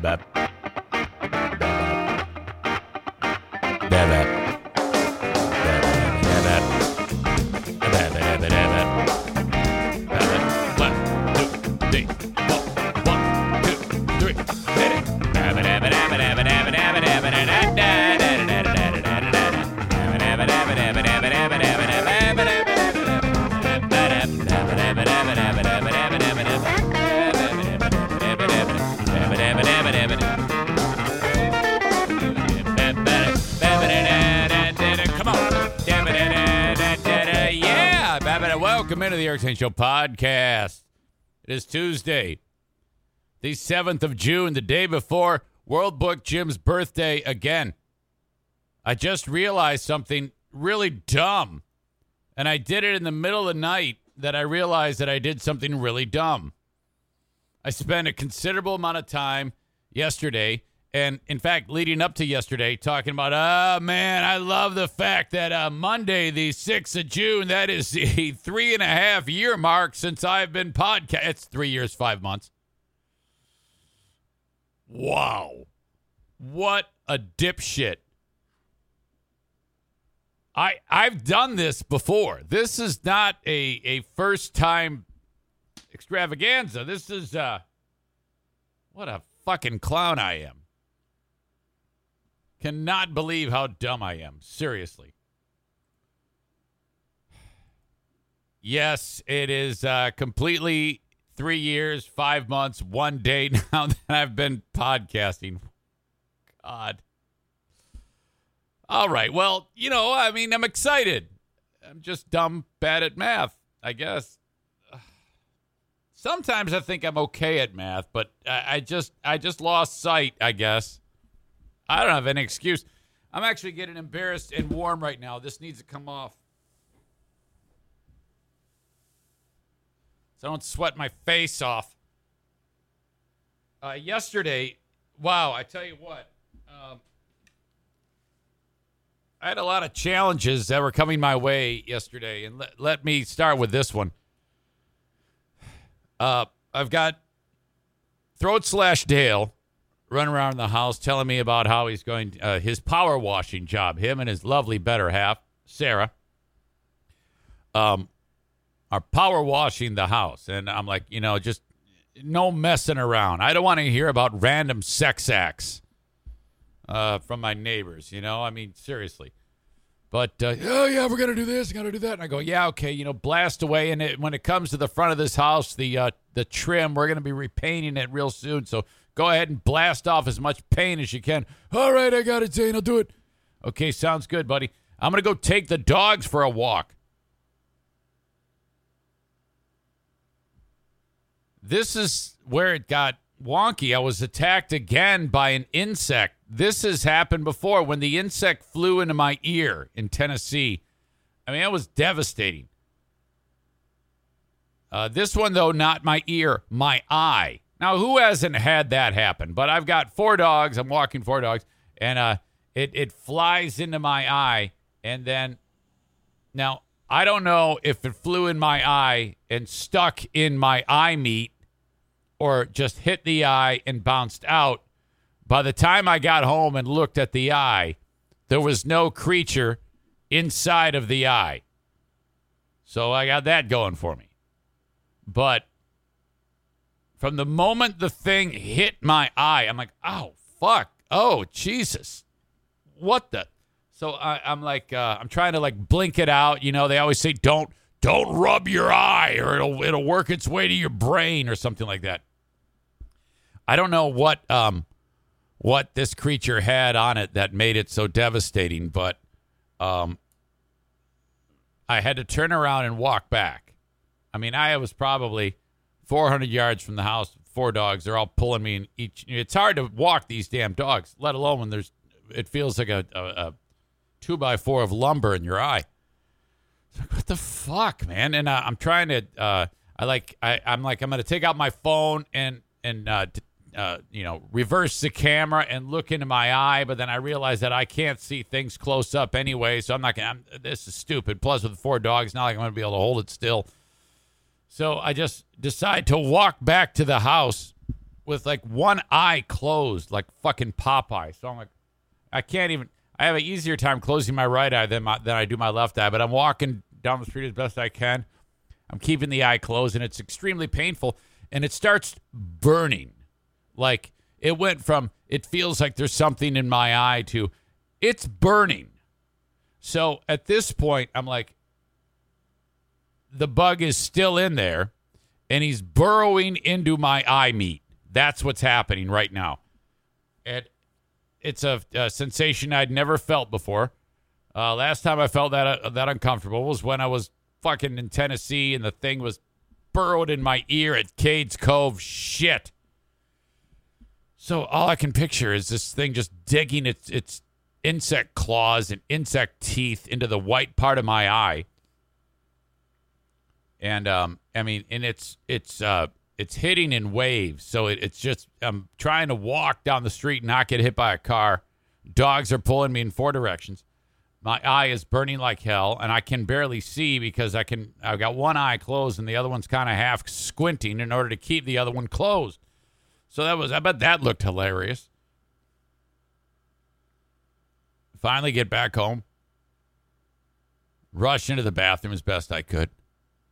bye bye. Show podcast. It is Tuesday, the 7th of June, the day before World Book Jim's birthday again. I just realized something really dumb, and I did it in the middle of the night that I realized that I did something really dumb. I spent a considerable amount of time yesterday, and in fact, leading up to yesterday, talking about, oh man, I love the fact that uh, Monday, the 6th of June, that is the three and a half year mark since I've been podcast. It's three years, five months. Wow. What a dipshit. I I've done this before. This is not a a first time extravaganza. This is uh what a fucking clown I am. Cannot believe how dumb I am. Seriously. Yes, it is uh completely 3 years, 5 months, 1 day now that I've been podcasting. God. All right. Well, you know, I mean, I'm excited. I'm just dumb, bad at math, I guess. Sometimes I think I'm okay at math, but I, I just I just lost sight, I guess. I don't have any excuse. I'm actually getting embarrassed and warm right now. This needs to come off. So I don't sweat my face off. Uh, yesterday, wow, I tell you what. Um, I had a lot of challenges that were coming my way yesterday, and let, let me start with this one. Uh, I've got Throat Slash Dale running around the house telling me about how he's going uh, his power washing job. Him and his lovely better half, Sarah, um, are power washing the house, and I'm like, you know, just no messing around. I don't want to hear about random sex acts uh, from my neighbors. You know, I mean, seriously. But uh, oh yeah, we're gonna do this, we're gonna do that, and I go, yeah, okay, you know, blast away. And it, when it comes to the front of this house, the uh, the trim, we're gonna be repainting it real soon. So go ahead and blast off as much pain as you can. All right, I got it, Zane. I'll do it. Okay, sounds good, buddy. I'm gonna go take the dogs for a walk. This is where it got wonky. I was attacked again by an insect. This has happened before when the insect flew into my ear in Tennessee. I mean, that was devastating. Uh, this one, though, not my ear, my eye. Now, who hasn't had that happen? But I've got four dogs. I'm walking four dogs, and uh, it it flies into my eye, and then now I don't know if it flew in my eye and stuck in my eye meat or just hit the eye and bounced out. By the time I got home and looked at the eye, there was no creature inside of the eye. So I got that going for me. But from the moment the thing hit my eye, I'm like, oh, fuck. Oh, Jesus. What the? So I, I'm like, uh, I'm trying to like blink it out. You know, they always say, don't, don't rub your eye or it'll, it'll work its way to your brain or something like that. I don't know what um, what this creature had on it that made it so devastating, but um, I had to turn around and walk back. I mean, I was probably 400 yards from the house, four dogs. They're all pulling me in each. It's hard to walk these damn dogs, let alone when there's. It feels like a, a, a two by four of lumber in your eye. Like, what the fuck, man? And uh, I'm trying to. Uh, I like. I, I'm like. I'm gonna take out my phone and and uh, t- uh, you know reverse the camera and look into my eye, but then I realize that I can't see things close up anyway. So I'm not gonna. I'm, this is stupid. Plus, with four dogs, not like I'm gonna be able to hold it still. So I just decide to walk back to the house with like one eye closed, like fucking Popeye. So I'm like, I can't even. I have an easier time closing my right eye than my, than I do my left eye. But I'm walking down the street as best I can. I'm keeping the eye closed, and it's extremely painful. And it starts burning, like it went from it feels like there's something in my eye to it's burning. So at this point, I'm like, the bug is still in there and he's burrowing into my eye meat. That's what's happening right now. And it's a, a sensation I'd never felt before. Uh, last time I felt that uh, that uncomfortable was when I was fucking in Tennessee and the thing was burrowed in my ear at Cades Cove. Shit. So all I can picture is this thing just digging its its insect claws and insect teeth into the white part of my eye and um, I mean, and it's it's uh, it's hitting in waves. So it, it's just I'm trying to walk down the street, and not get hit by a car. Dogs are pulling me in four directions. My eye is burning like hell, and I can barely see because I can. I've got one eye closed, and the other one's kind of half squinting in order to keep the other one closed. So that was. I bet that looked hilarious. Finally, get back home. Rush into the bathroom as best I could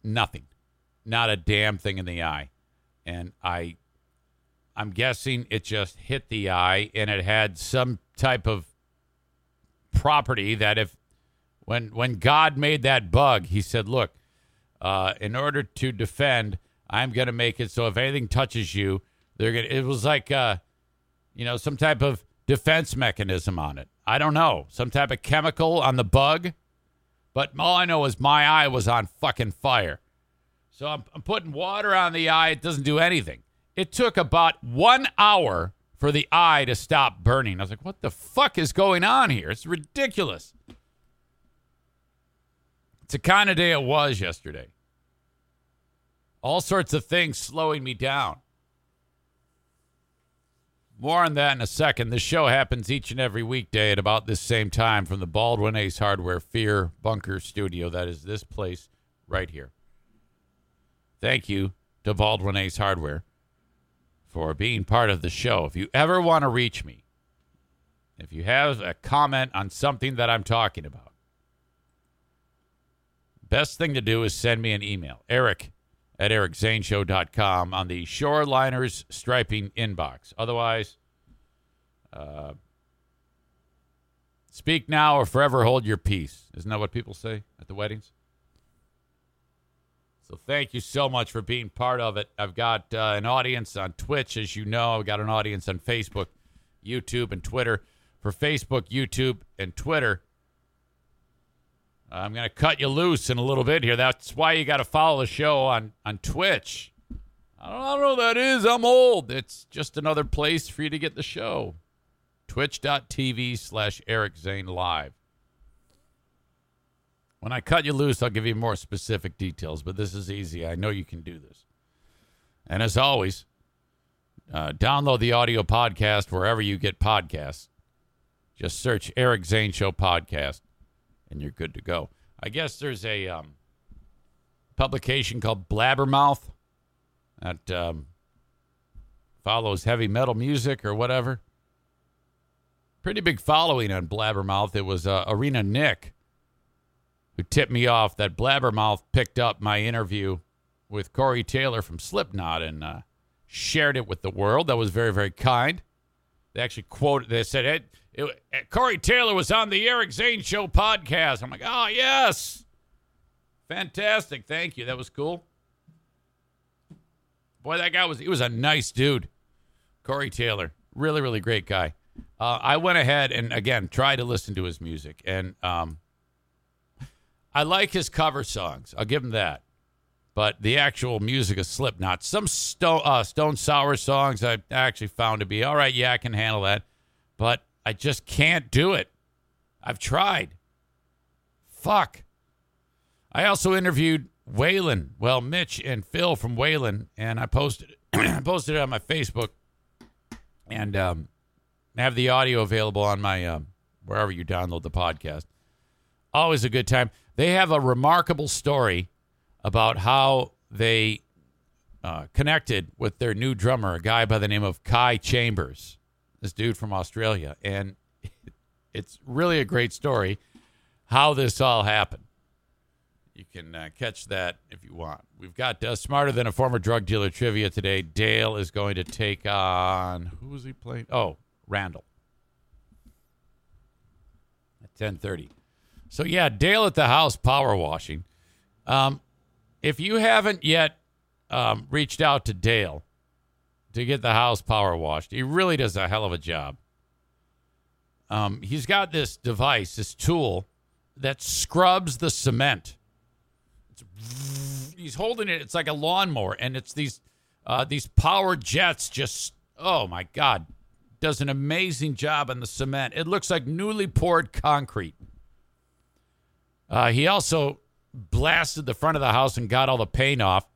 nothing, not a damn thing in the eye, and I, I'm guessing it just hit the eye, and it had some type of property that if when when God made that bug, He said, "Look, uh, in order to defend, I'm going to make it so if anything touches you, they're going." to It was like, uh, you know, some type of defense mechanism on it. I don't know, some type of chemical on the bug but all I know is my eye was on fucking fire. So I'm, I'm putting water on the eye. It doesn't do anything. It took about one hour for the eye to stop burning. I was like, what the fuck is going on here? It's ridiculous. It's the kind of day it was yesterday. All sorts of things slowing me down. More on that in a second. This show happens each and every weekday at about this same time from the Baldwin Ace Hardware Fear Bunker Studio. That is this place right here. Thank you to Baldwin Ace Hardware for being part of the show. If you ever want to reach me, if you have a comment on something that I'm talking about, best thing to do is send me an email. Eric at ericzaneshow.com on the Shoreliners striping inbox. Otherwise, uh, speak now or forever hold your peace. Isn't that what people say at the weddings? So thank you so much for being part of it. I've got uh, an audience on Twitch, as you know. I've got an audience on Facebook, YouTube, and Twitter. For Facebook, YouTube, and Twitter, I'm going to cut you loose in a little bit here. That's why you got to follow the show on, on Twitch. I don't, I don't know that is. I'm old. It's just another place for you to get the show. Twitch.tv slash Eric Zane Live. When I cut you loose, I'll give you more specific details, but this is easy. I know you can do this. And as always, uh, download the audio podcast wherever you get podcasts. Just search Eric Zane Show Podcast and you're good to go. I guess there's a um, publication called Blabbermouth that um, follows heavy metal music or whatever. Pretty big following on Blabbermouth. It was uh, Arena Nick who tipped me off that Blabbermouth picked up my interview with Corey Taylor from Slipknot and uh, shared it with the world. That was very, very kind. They actually quoted, they said, hey, it, Corey Taylor was on the Eric Zane Show podcast. I'm like, oh, yes. Fantastic. Thank you. That was cool. Boy, that guy was, he was a nice dude. Corey Taylor. Really, really great guy. Uh, I went ahead and, again, tried to listen to his music. And um, I like his cover songs. I'll give him that. but the actual music of Slipknot, some uh, Stone Sour songs I actually found to be all right. Yeah, I can handle that, but I just can't do it. I've tried. Fuck. I also interviewed Wayland, well, Mitch and Phil from Wayland, and I posted it, posted it on my Facebook, and um, have the audio available on my um, wherever you download the podcast. Always a good time. They have a remarkable story about how they uh, connected with their new drummer, a guy by the name of Kai Chambers, this dude from Australia, and it's really a great story how this all happened. You can uh, catch that if you want. We've got uh, Smarter Than a Former Drug Dealer trivia today. Dale is going to take on. Who is he playing? Oh, Randall. At 10.30. So, yeah, Dale at the house power washing. Um, if you haven't yet um, reached out to Dale to get the house power washed, he really does a hell of a job. Um, he's got this device, this tool that scrubs the cement he's holding it. It's like a lawnmower, and it's these uh, these power jets. Just oh my god, does an amazing job on the cement. It looks like newly poured concrete. Uh, he also blasted the front of the house and got all the paint off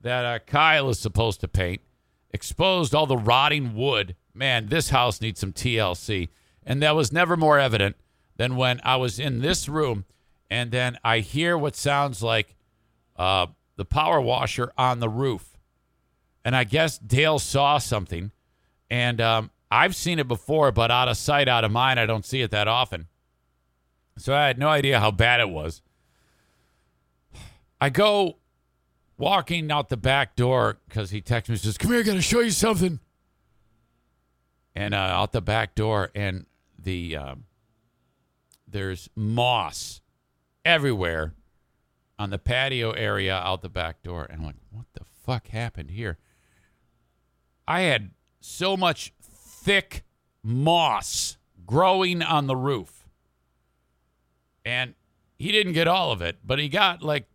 that uh, Kyle is supposed to paint. Exposed all the rotting wood. Man, this house needs some TLC. And that was never more evident than when I was in this room and then I hear what sounds like uh, the power washer on the roof. And I guess Dale saw something. And um, I've seen it before, but out of sight, out of mind. I don't see it that often. So I had no idea how bad it was. I go walking out the back door because he texts me, says, Come here, I got to show you something. And uh, out the back door, and the um, there's moss everywhere on the patio area out the back door. And I'm like, what the fuck happened here? I had so much thick moss growing on the roof. And he didn't get all of it, but he got like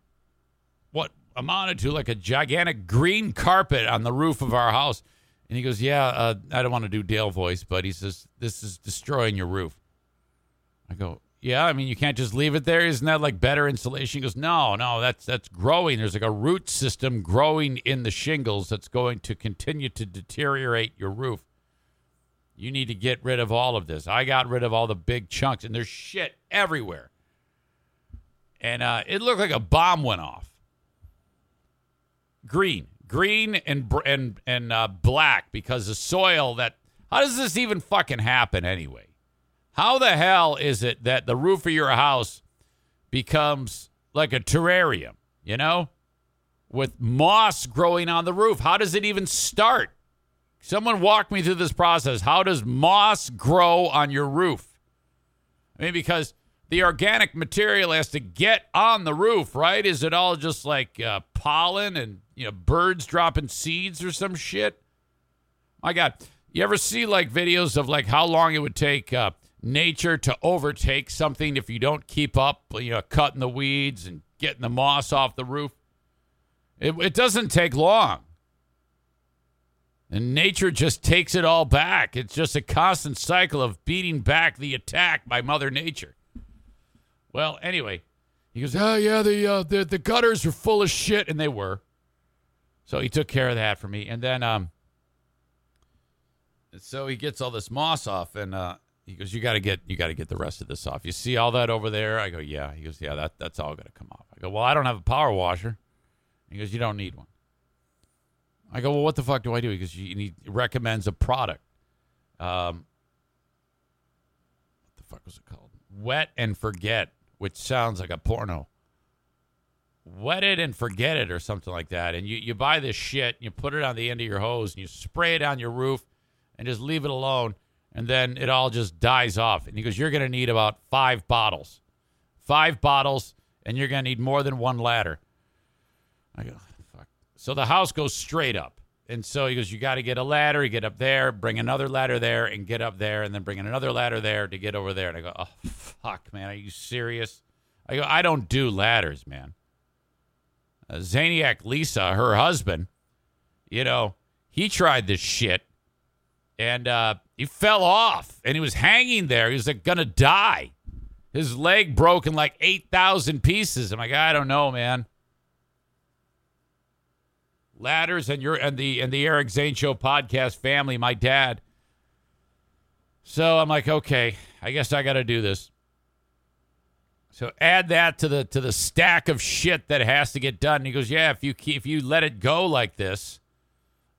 amounted to like a gigantic green carpet on the roof of our house. And he goes, Yeah, uh, I don't want to do Dale voice, but he says, This is destroying your roof. I go, yeah, I mean, you can't just leave it there. Isn't that like better insulation? He goes, no, no, that's that's growing. There's like a root system growing in the shingles that's going to continue to deteriorate your roof. You need to get rid of all of this. I got rid of all the big chunks, and there's shit everywhere. And uh, it looked like a bomb went off. Green, green, and and and uh, black because the soil that. How does this even fucking happen anyway? How the hell is it that the roof of your house becomes like a terrarium, you know, with moss growing on the roof? How does it even start? Someone walk me through this process. How does moss grow on your roof? I mean, because the organic material has to get on the roof, right? Is it all just like uh, pollen and you know birds dropping seeds or some shit? My God, you ever see like videos of like how long it would take uh, nature to overtake something if you don't keep up, you know, cutting the weeds and getting the moss off the roof. It, it doesn't take long. And nature just takes it all back. It's just a constant cycle of beating back the attack by Mother Nature. Well, anyway, he goes, "Oh yeah, the uh, the the gutters are full of shit," and they were. So he took care of that for me, and then um, so he gets all this moss off, and uh, he goes, "You got to get you got to get the rest of this off. You see all that over there?" I go, "Yeah." He goes, "Yeah, that that's all going to come off." I go, "Well, I don't have a power washer." He goes, "You don't need one." I go, "Well, what the fuck do I do?" He goes, "He recommends a product." Um, what the fuck was it called? Wet and forget, which sounds like a porno. Wet it and forget it, or something like that. And you you buy this shit, and you put it on the end of your hose, and you spray it on your roof, and just leave it alone and then it all just dies off. And he goes, You're going to need about five bottles. Five bottles, and you're going to need more than one ladder. I go, Fuck. So the house goes straight up. And so he goes, You got to get a ladder, you get up there, bring another ladder there, and get up there, and then bring another ladder there to get over there. And I go, Oh, fuck, man. Are you serious? I go, I don't do ladders, man. Uh, Zaniac Lisa, her husband, you know, he tried this shit and uh, he fell off and he was hanging there. He was like gonna die. His leg broke in like eight thousand pieces. I'm like, I don't know, man. Ladders and your and the and the Eric Zane Show podcast family, my dad. So I'm like, okay, I guess I got to do this. So add that to the to the stack of shit that has to get done. And he goes, yeah, if you if you let it go like this,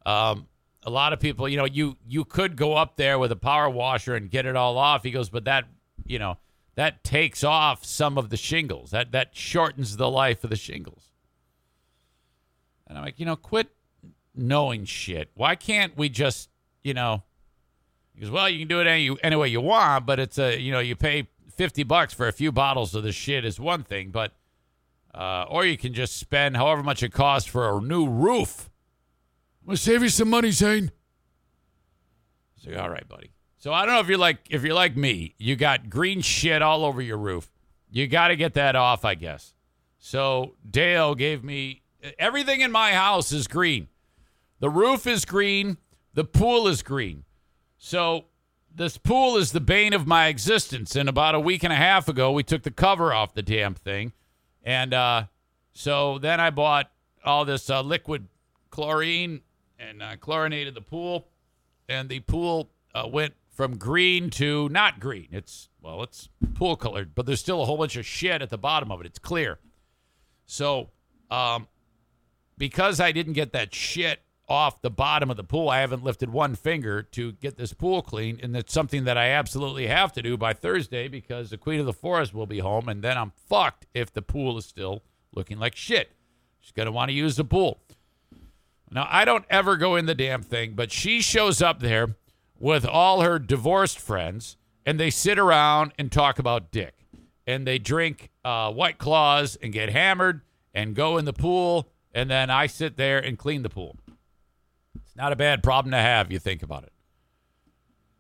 um, a lot of people, you know, you you could go up there with a power washer and get it all off. He goes, but that, you know, that takes off some of the shingles. That that shortens the life of the shingles. And I'm like, you know, quit knowing shit. Why can't we just, you know? He goes, well, you can do it any any way you want, but it's a, you know, you pay 50 bucks for a few bottles of the shit is one thing, but uh, or you can just spend however much it costs for a new roof. I'm gonna save you some money, Zane. So all right, buddy. So I don't know if you're like if you're like me, you got green shit all over your roof. You got to get that off, I guess. So Dale gave me everything in my house is green. The roof is green. The pool is green. So this pool is the bane of my existence. And about a week and a half ago, we took the cover off the damn thing. And uh, so then I bought all this uh, liquid chlorine and uh, chlorinated the pool. And the pool uh, went from green to not green. It's, well, it's pool colored, but there's still a whole bunch of shit at the bottom of it. It's clear. So, um, because I didn't get that shit off the bottom of the pool. I haven't lifted one finger to get this pool clean, and it's something that I absolutely have to do by Thursday because the Queen of the Forest will be home, and then I'm fucked if the pool is still looking like shit. She's gonna want to use the pool. Now I don't ever go in the damn thing, but she shows up there with all her divorced friends, and they sit around and talk about dick, and they drink uh, White Claws and get hammered and go in the pool, and then I sit there and clean the pool. Not a bad problem to have, you think about it.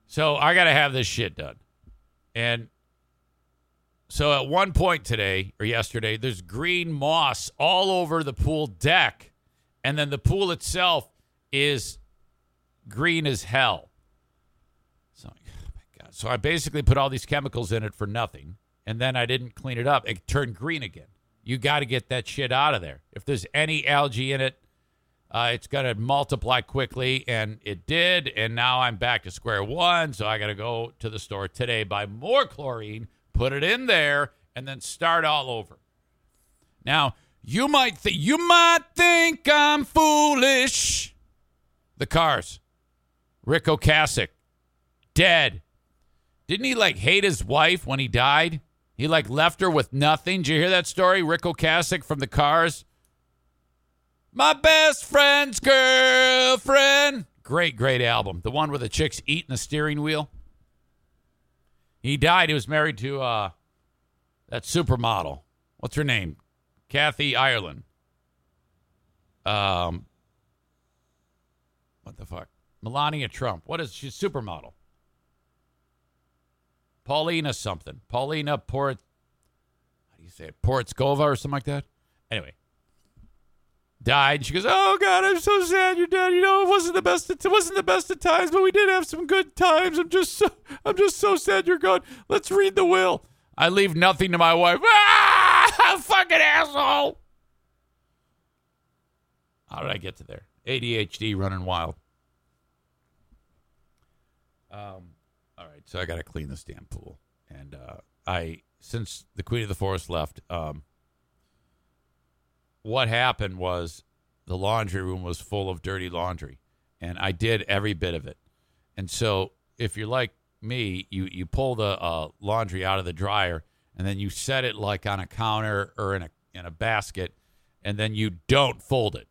So I got to have this shit done. And so at one point today or yesterday, there's green moss all over the pool deck. And then the pool itself is green as hell. So, oh my God. So I basically put all these chemicals in it for nothing. And then I didn't clean it up. It turned green again. You got to get that shit out of there. If there's any algae in it, uh, it's going to multiply quickly, and it did. And now I'm back to square one. So I got to go to the store today, buy more chlorine, put it in there, and then start all over. Now you might think you might think I'm foolish. The cars, Ric Ocasek, dead. Didn't he like hate his wife when he died? He like left her with nothing. Did you hear that story? Ric Ocasek from the Cars my best friend's girlfriend. Great, great album. The one where the chick's eating the steering wheel. He died. He was married to uh, that supermodel. What's her name? Kathy Ireland. Um, what the fuck? Melania Trump. What is she? Supermodel. Paulina something. Paulina Port. How do you say it? Portskova or something like that. Anyway, died. She goes, "Oh God, I'm so sad you're dead. You know, it wasn't the best. It wasn't the best of times, but we did have some good times. I'm just, so, I'm just so sad you're gone. Let's read the will. I leave nothing to my wife. Ah, fucking asshole. How did I get to there? ADHD running wild. Um, all right, so I got to clean this damn pool, and uh, I since the Queen of the Forest left, um, what happened was the laundry room was full of dirty laundry, and I did every bit of it. And so, if you're like me, you you pull the uh, laundry out of the dryer, and then you set it like on a counter or in a in a basket, and then you don't fold it.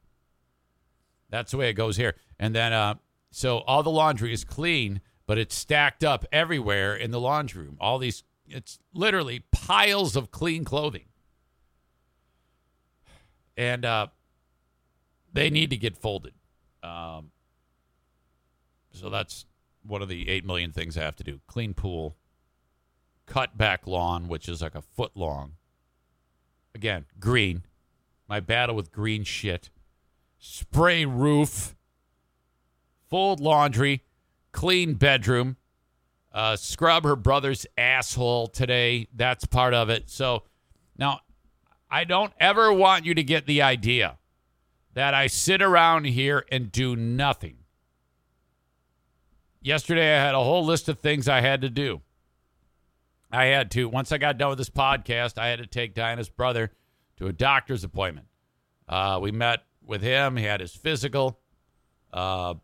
That's the way it goes here. And then, uh, so all the laundry is clean, but it's stacked up everywhere in the laundry room. All these, it's literally piles of clean clothing and uh, they need to get folded. Um, so that's one of the eight million things I have to do: clean pool, cut back lawn, which is like a foot long. Again, green, my battle with green shit. Spray roof, fold laundry, clean bedroom, uh, scrub her brother's asshole today. That's part of it. So now I don't ever want you to get the idea that I sit around here and do nothing. Yesterday, I had a whole list of things I had to do. I had to, once I got done with this podcast, I had to take Diana's brother to a doctor's appointment. Uh, we met with him. He had his physical. Uh,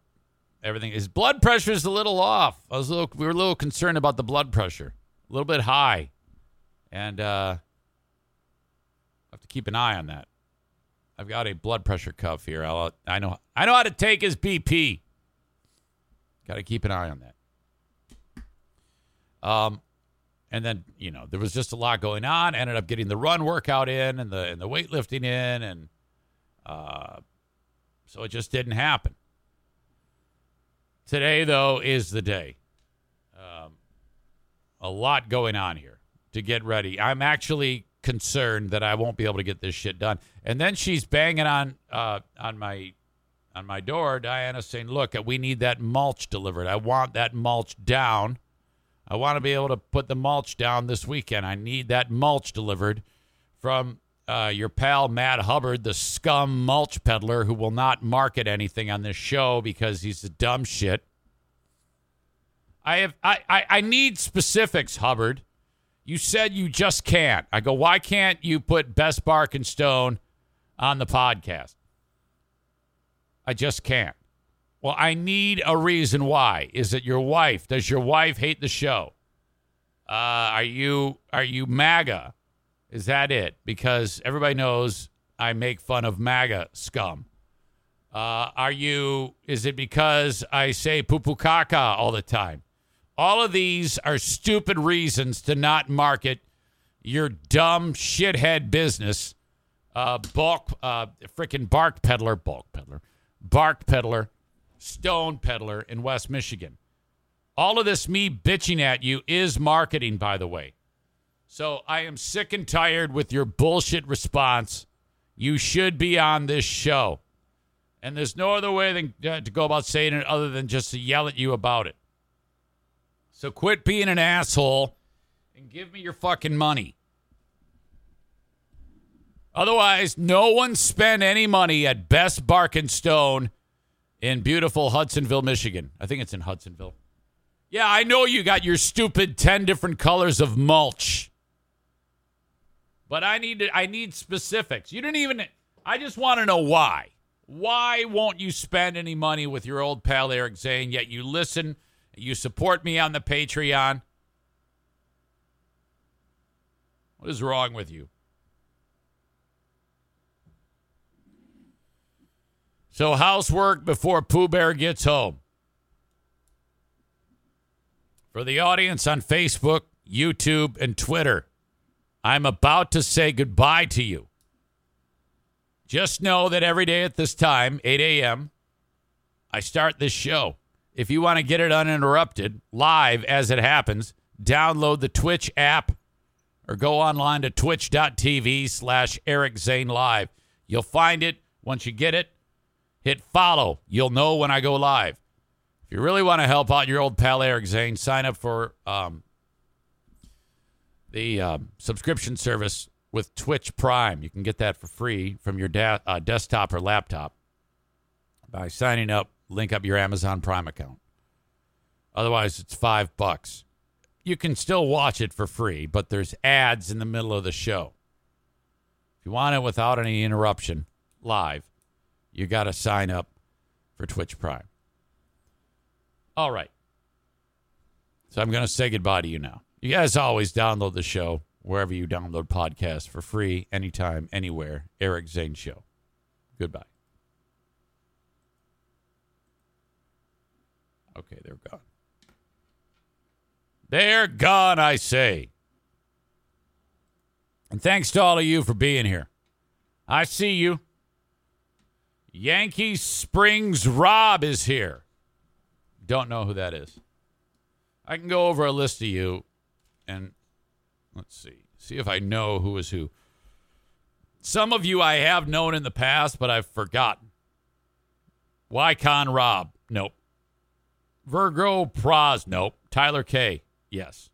everything. His blood pressure is a little off. I was a little, we were a little concerned about the blood pressure, a little bit high, and uh, I have to keep an eye on that. I've got a blood pressure cuff here. I'll, I know I know how to take his BP. Got to keep an eye on that. Um, and then you know there was just a lot going on. Ended up getting the run workout in and the and the weightlifting in, and uh, so it just didn't happen. Today though is the day. Um, a lot going on here to get ready. I'm actually concerned that I won't be able to get this shit done. And then she's banging on uh, on my on my door, Diana saying, "Look, we need that mulch delivered. I want that mulch down. I want to be able to put the mulch down this weekend. I need that mulch delivered from uh, your pal Matt Hubbard, the scum mulch peddler who will not market anything on this show because he's a dumb shit." I have I, I, I need specifics, Hubbard. You said you just can't. I go, why can't you put Best Bark and Stone on the podcast? I just can't. Well, I need a reason why. Is it your wife? Does your wife hate the show? Uh, are you are you MAGA? Is that it? Because everybody knows I make fun of MAGA scum. Uh, are you? Is it because I say poo poo caca all the time? All of these are stupid reasons to not market your dumb shithead business. Uh, bulk, uh, freaking bark peddler, bulk peddler, bark peddler, stone peddler in West Michigan. All of this, me bitching at you, is marketing, by the way. So I am sick and tired with your bullshit response. You should be on this show. And there's no other way than, uh, to go about saying it other than just to yell at you about it. So quit being an asshole and give me your fucking money. Otherwise, no one spend any money at Best Bark and Stone in beautiful Hudsonville, Michigan. I think it's in Hudsonville. Yeah, I know you got your stupid 10 different colors of mulch. But I need to, I need specifics. You didn't even I just want to know why. Why won't you spend any money with your old pal Eric Zane yet you listen you support me on the Patreon. What is wrong with you? So, housework before Pooh Bear gets home. For the audience on Facebook, YouTube, and Twitter, I'm about to say goodbye to you. Just know that every day at this time, 8 a.m., I start this show. If you want to get it uninterrupted, live as it happens, download the Twitch app or go online to twitch.tv slash Eric Zane Live. You'll find it. Once you get it, hit follow. You'll know when I go live. If you really want to help out your old pal Eric Zane, sign up for um, the um, subscription service with Twitch Prime. You can get that for free from your da- uh, desktop or laptop by signing up link up your Amazon Prime account. Otherwise, it's five bucks. You can still watch it for free, but there's ads in the middle of the show. If you want it without any interruption, live, you got to sign up for Twitch Prime. All right. So I'm going to say goodbye to you now. You guys always download the show wherever you download podcasts for free, anytime, anywhere. Eric Zane Show. Goodbye. Okay, they're gone. They're gone, I say. And thanks to all of you for being here. I see you. Yankee Springs Rob is here. Don't know who that is. I can go over a list of you and let's see. See if I know who is who. Some of you I have known in the past, but I've forgotten. Wycon Rob, nope. Virgo Praz, nope. Tyler K, yes.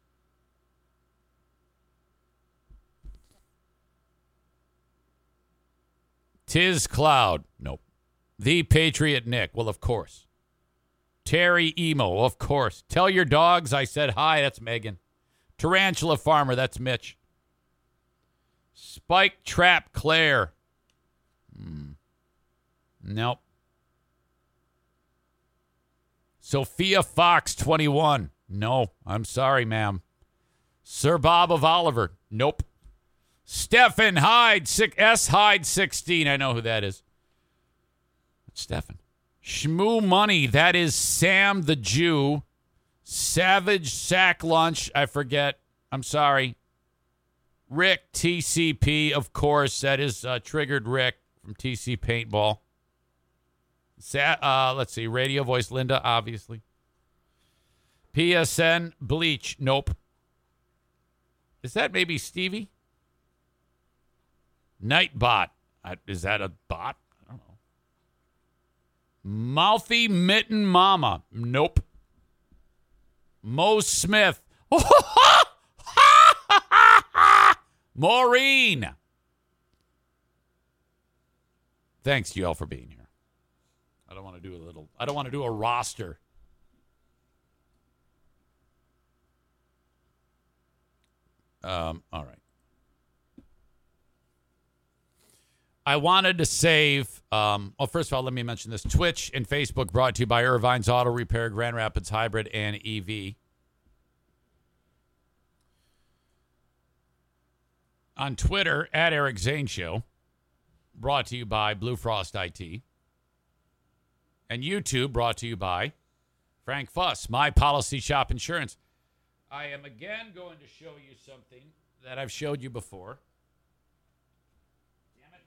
Tiz Cloud, nope. The Patriot Nick, well, of course. Terry Emo, of course. Tell your dogs I said hi, that's Megan. Tarantula Farmer, that's Mitch. Spike Trap Claire. Hmm. Nope. Sophia Fox 21. No, I'm sorry, ma'am. Sir Bob of Oliver. Nope. Stephen Hyde, six, S Hyde 16. I know who that is. Stephen. Shmoo Money. That is Sam the Jew. Savage Sack Lunch. I forget. I'm sorry. Rick TCP, of course. That is uh, Triggered Rick from TC Paintball. Uh, let's see. Radio voice Linda, obviously. PSN Bleach. Nope. Is that maybe Stevie? Nightbot. Uh, is that a bot? I don't know. Mouthy Mitten Mama. Nope. Mo Smith. Maureen. Thanks, to you all, for being here. I don't want to do a little, I don't want to do a roster. Um, all right. I wanted to save. Um, well, first of all, let me mention this Twitch and Facebook brought to you by Irvine's Auto Repair, Grand Rapids Hybrid, and EV. on Twitter at Eric Zane Show, brought to you by Blue Frost IT, and YouTube brought to you by Frank Fuss, My Policy Shop Insurance. I am again going to show you something that I've showed you before. Damn it.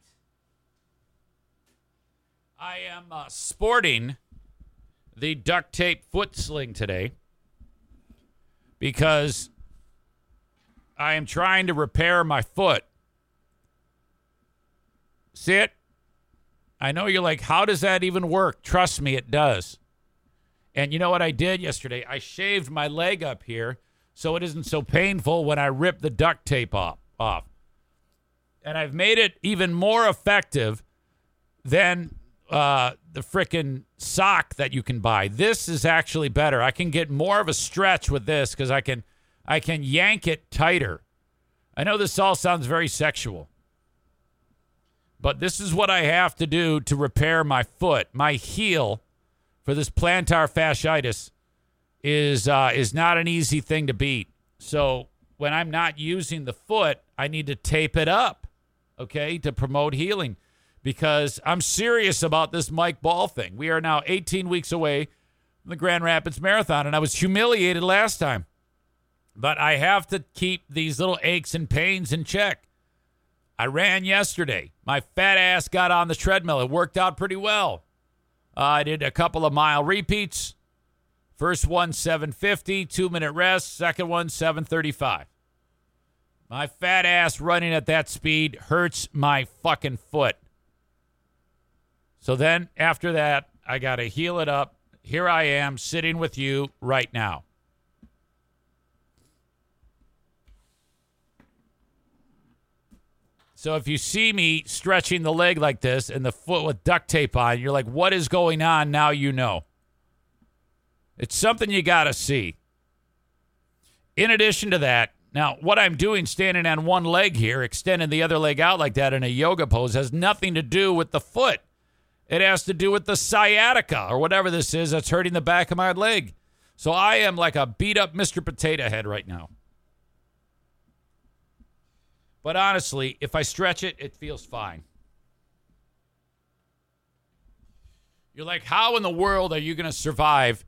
I am uh, sporting the duct tape foot sling today because I am trying to repair my foot. See it? I know you're like, how does that even work? Trust me, it does. And you know what I did yesterday? I shaved my leg up here so it isn't so painful when I rip the duct tape off. off. And I've made it even more effective than uh, the freaking sock that you can buy. This is actually better. I can get more of a stretch with this because I can I can yank it tighter. I know this all sounds very sexual, but this is what I have to do to repair my foot. My heel for this plantar fasciitis is uh, is not an easy thing to beat. So when I'm not using the foot, I need to tape it up, okay, to promote healing. Because I'm serious about this Mike Ball thing. We are now 18 weeks away from the Grand Rapids Marathon, and I was humiliated last time. But I have to keep these little aches and pains in check. I ran yesterday. My fat ass got on the treadmill. It worked out pretty well. Uh, I did a couple of mile repeats. First one 750, 2 minute rest, second one 735. My fat ass running at that speed hurts my fucking foot. So then after that, I got to heal it up. Here I am sitting with you right now. So if you see me stretching the leg like this and the foot with duct tape on, you're like, what is going on? Now you know. It's something you got to see. In addition to that, now what I'm doing standing on one leg here, extending the other leg out like that in a yoga pose, has nothing to do with the foot. It has to do with the sciatica or whatever this is that's hurting the back of my leg. So I am like a beat up Mr. Potato Head right now. But honestly, if I stretch it, it feels fine. You're like, how in the world are you going to survive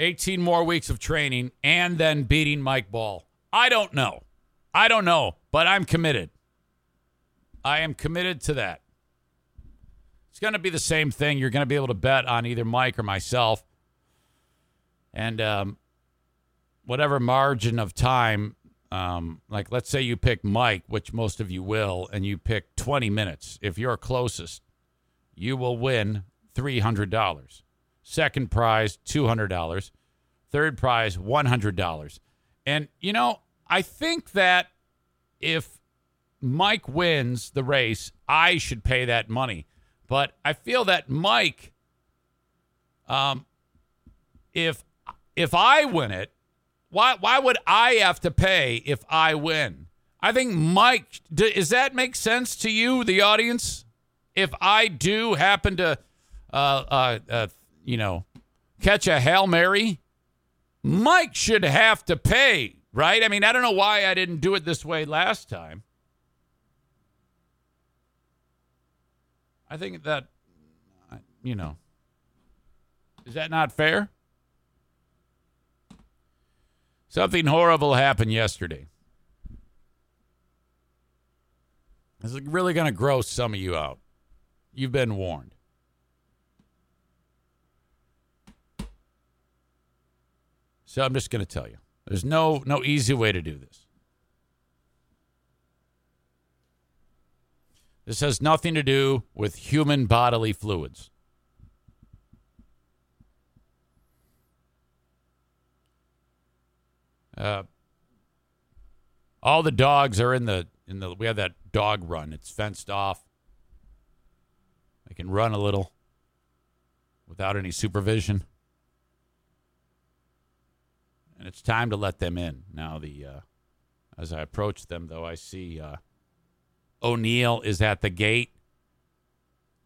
18 more weeks of training and then beating Mike Ball? I don't know. I don't know, but I'm committed. I am committed to that. It's going to be the same thing. You're going to be able to bet on either Mike or myself. And um, whatever margin of time um, like let's say you pick Mike, which most of you will, and you pick 20 minutes. If you're closest, you will win $300. Second prize, $200. Third prize, $100. And, you know, I think that if Mike wins the race, I should pay that money. But I feel that Mike, um, if if I win it, why why would I have to pay if I win? I think Mike. Does that make sense to you, the audience? If I do happen to, uh, uh, uh, you know, catch a hail mary, Mike should have to pay, right? I mean, I don't know why I didn't do it this way last time. I think that, you know, is that not fair? Something horrible happened yesterday. This is really going to gross some of you out. You've been warned. So I'm just going to tell you. There's no no easy way to do this. This has nothing to do with human bodily fluids. Uh, all the dogs are in the in the. We have that dog run. It's fenced off. They can run a little without any supervision, and it's time to let them in. Now, the uh, as I approach them, though, I see uh, O'Neill is at the gate,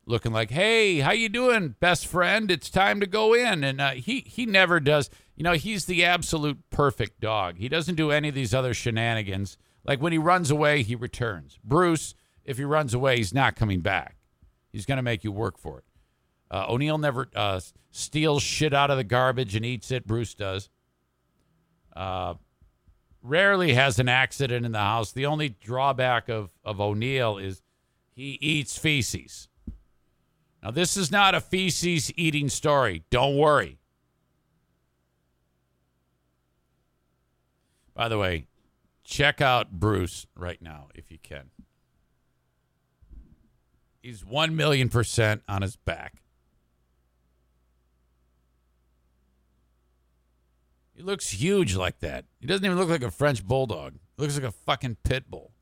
looking like, "Hey, how you doing, best friend? It's time to go in." And uh, he he never does. You know, he's the absolute perfect dog. He doesn't do any of these other shenanigans. Like when he runs away, he returns. Bruce, if he runs away, he's not coming back. He's going to make you work for it. Uh, O'Neill never uh, steals shit out of the garbage and eats it. Bruce does. Uh, rarely has an accident in the house. The only drawback of, of O'Neill is he eats feces. Now, this is not a feces eating story. Don't worry. By the way, check out Bruce right now if you can. He's 1 million percent on his back. He looks huge like that. He doesn't even look like a French bulldog. He looks like a fucking pit bull.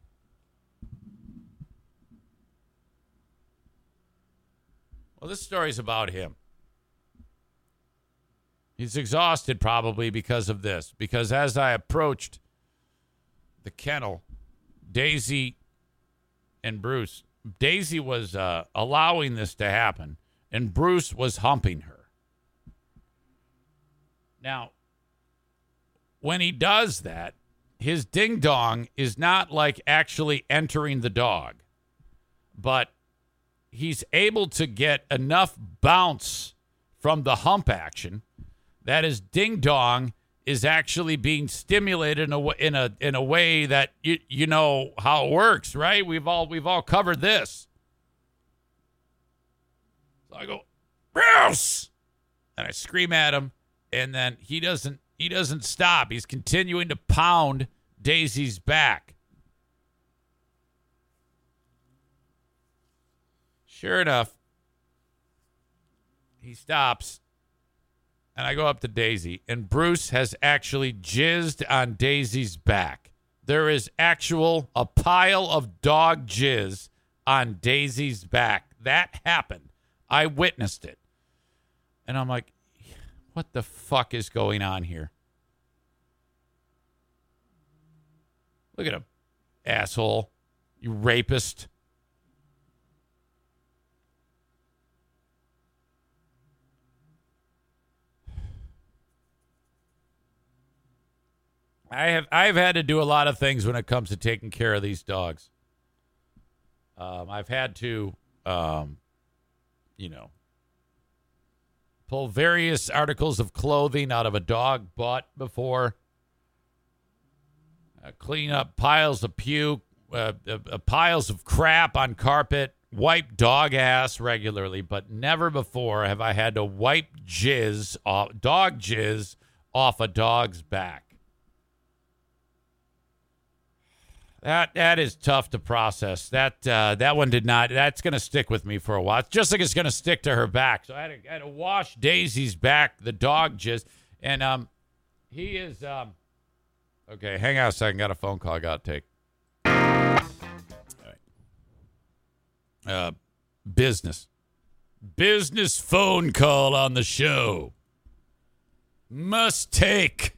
Well, this story's about him. He's exhausted probably because of this. Because as I approached the kennel, Daisy and Bruce, Daisy was uh, allowing this to happen, and Bruce was humping her. Now, when he does that, his ding dong is not like actually entering the dog, but he's able to get enough bounce from the hump action that his ding dong is actually being stimulated in a in a in a way that you you know how it works, right? We've all we've all covered this. So I go, Bruce, and I scream at him, and then he doesn't he doesn't stop. He's continuing to pound Daisy's back. Sure enough, he stops and I go up to Daisy, and Bruce has actually jizzed on Daisy's back. There is actual a pile of dog jizz on Daisy's back. That happened. I witnessed it. And I'm like, what the fuck is going on here? Look at him. Asshole. You rapist. I have I've had to do a lot of things when it comes to taking care of these dogs. Um, I've had to, um, you know, pull various articles of clothing out of a dog butt before, uh, clean up piles of puke, uh, uh, uh piles of crap on carpet, wipe dog ass regularly, but never before have I had to wipe jizz off, dog jizz off a dog's back. That that is tough to process. That uh, that one did not. That's going to stick with me for a while. It's just like it's going to stick to her back. So I had, to, I had to wash Daisy's back, the dog just, and um, he is um, okay. Hang on a second. Got a phone call. I got to take. Uh, business, business phone call on the show. Must take.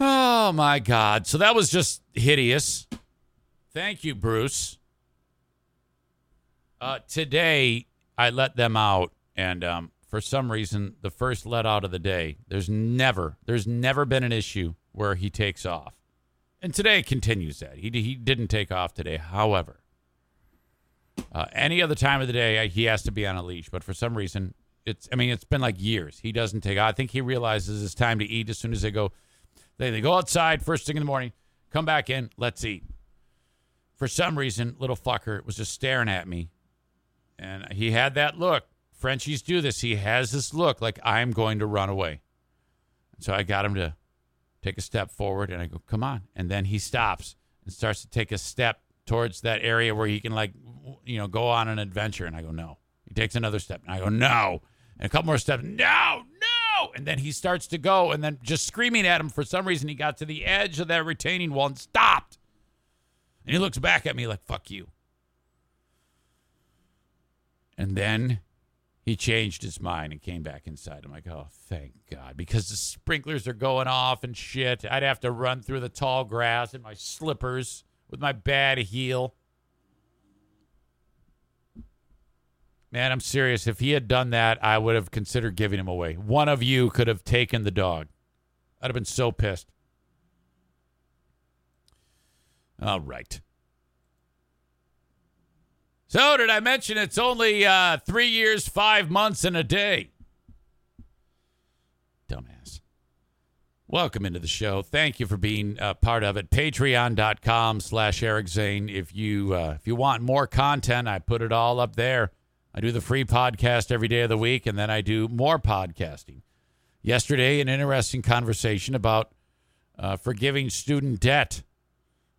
Oh my God. So that was just hideous. Thank you, Bruce. Uh, today, I let them out, and um, for some reason, the first let out of the day, there's never, there's never been an issue where he takes off. And today continues that. He, he didn't take off today. However, uh, any other time of the day, he has to be on a leash. But for some reason, it's, I mean, it's been like years. He doesn't take I think he realizes it's time to eat as soon as they go they, they go outside first thing in the morning, come back in, let's eat. For some reason, little fucker was just staring at me. And he had that look. Frenchies do this. He has this look like I'm going to run away. So I got him to take a step forward and I go, come on. And then he stops and starts to take a step towards that area where he can, like, you know, go on an adventure. And I go, no. He takes another step and I go, no. And a couple more steps, no, and then he starts to go, and then just screaming at him for some reason, he got to the edge of that retaining wall and stopped. And he looks back at me like, fuck you. And then he changed his mind and came back inside. I'm like, oh, thank God. Because the sprinklers are going off and shit. I'd have to run through the tall grass in my slippers with my bad heel. Man, I'm serious. If he had done that, I would have considered giving him away. One of you could have taken the dog. I'd have been so pissed. All right. So, did I mention it's only uh, three years, five months, and a day? Dumbass. Welcome into the show. Thank you for being a part of it. Patreon.com slash Eric Zane. If you, uh, if you want more content, I put it all up there. I do the free podcast every day of the week, and then I do more podcasting. Yesterday, an interesting conversation about uh, forgiving student debt.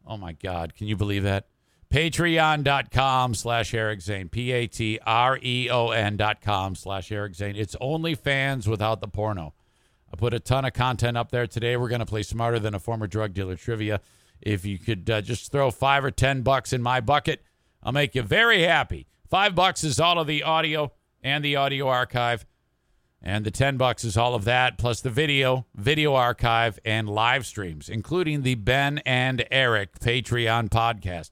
Oh my God, can you believe that? Patreon.com slash Eric Zane. P A T R E O N dot com slash Eric Zane. It's only fans without the porno. I put a ton of content up there today. We're going to play Smarter Than a Former Drug Dealer trivia. If you could uh, just throw five or ten bucks in my bucket, I'll make you very happy. Five bucks is all of the audio and the audio archive. And the 10 bucks is all of that, plus the video, video archive, and live streams, including the Ben and Eric Patreon podcast.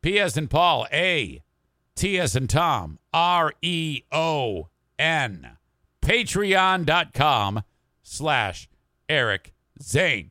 P as in Paul, A, T as in Tom, R E O N. Patreon.com slash Eric Zane.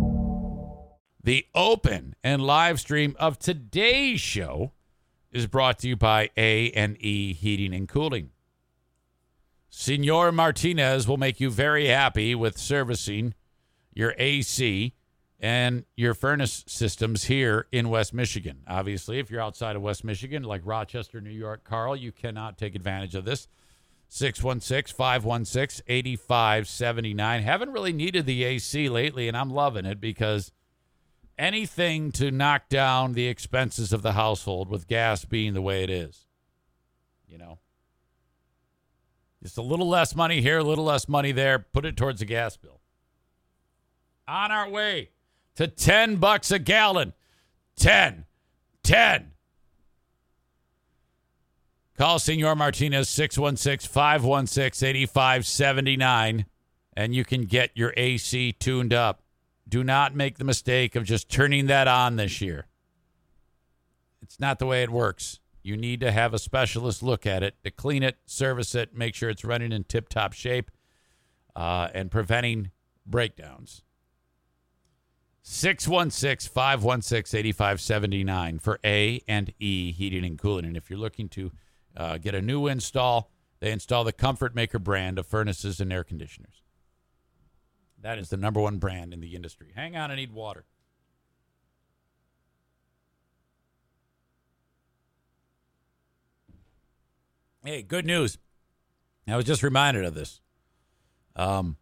The open and live stream of today's show is brought to you by A&E Heating and Cooling. Senor Martinez will make you very happy with servicing your AC and your furnace systems here in West Michigan. Obviously, if you're outside of West Michigan, like Rochester, New York, Carl, you cannot take advantage of this. 616 516 8579. Haven't really needed the AC lately, and I'm loving it because anything to knock down the expenses of the household with gas being the way it is. You know, just a little less money here, a little less money there. Put it towards the gas bill. On our way to 10 bucks a gallon. 10. 10. Call Senor Martinez 616 516 8579 and you can get your AC tuned up. Do not make the mistake of just turning that on this year. It's not the way it works. You need to have a specialist look at it to clean it, service it, make sure it's running in tip top shape, uh, and preventing breakdowns. 616 516 8579 for A and E Heating and Cooling. And if you're looking to uh, get a new install, they install the Comfort Maker brand of furnaces and air conditioners. That is the number one brand in the industry. Hang on, I need water. Hey, good news. I was just reminded of this. Um,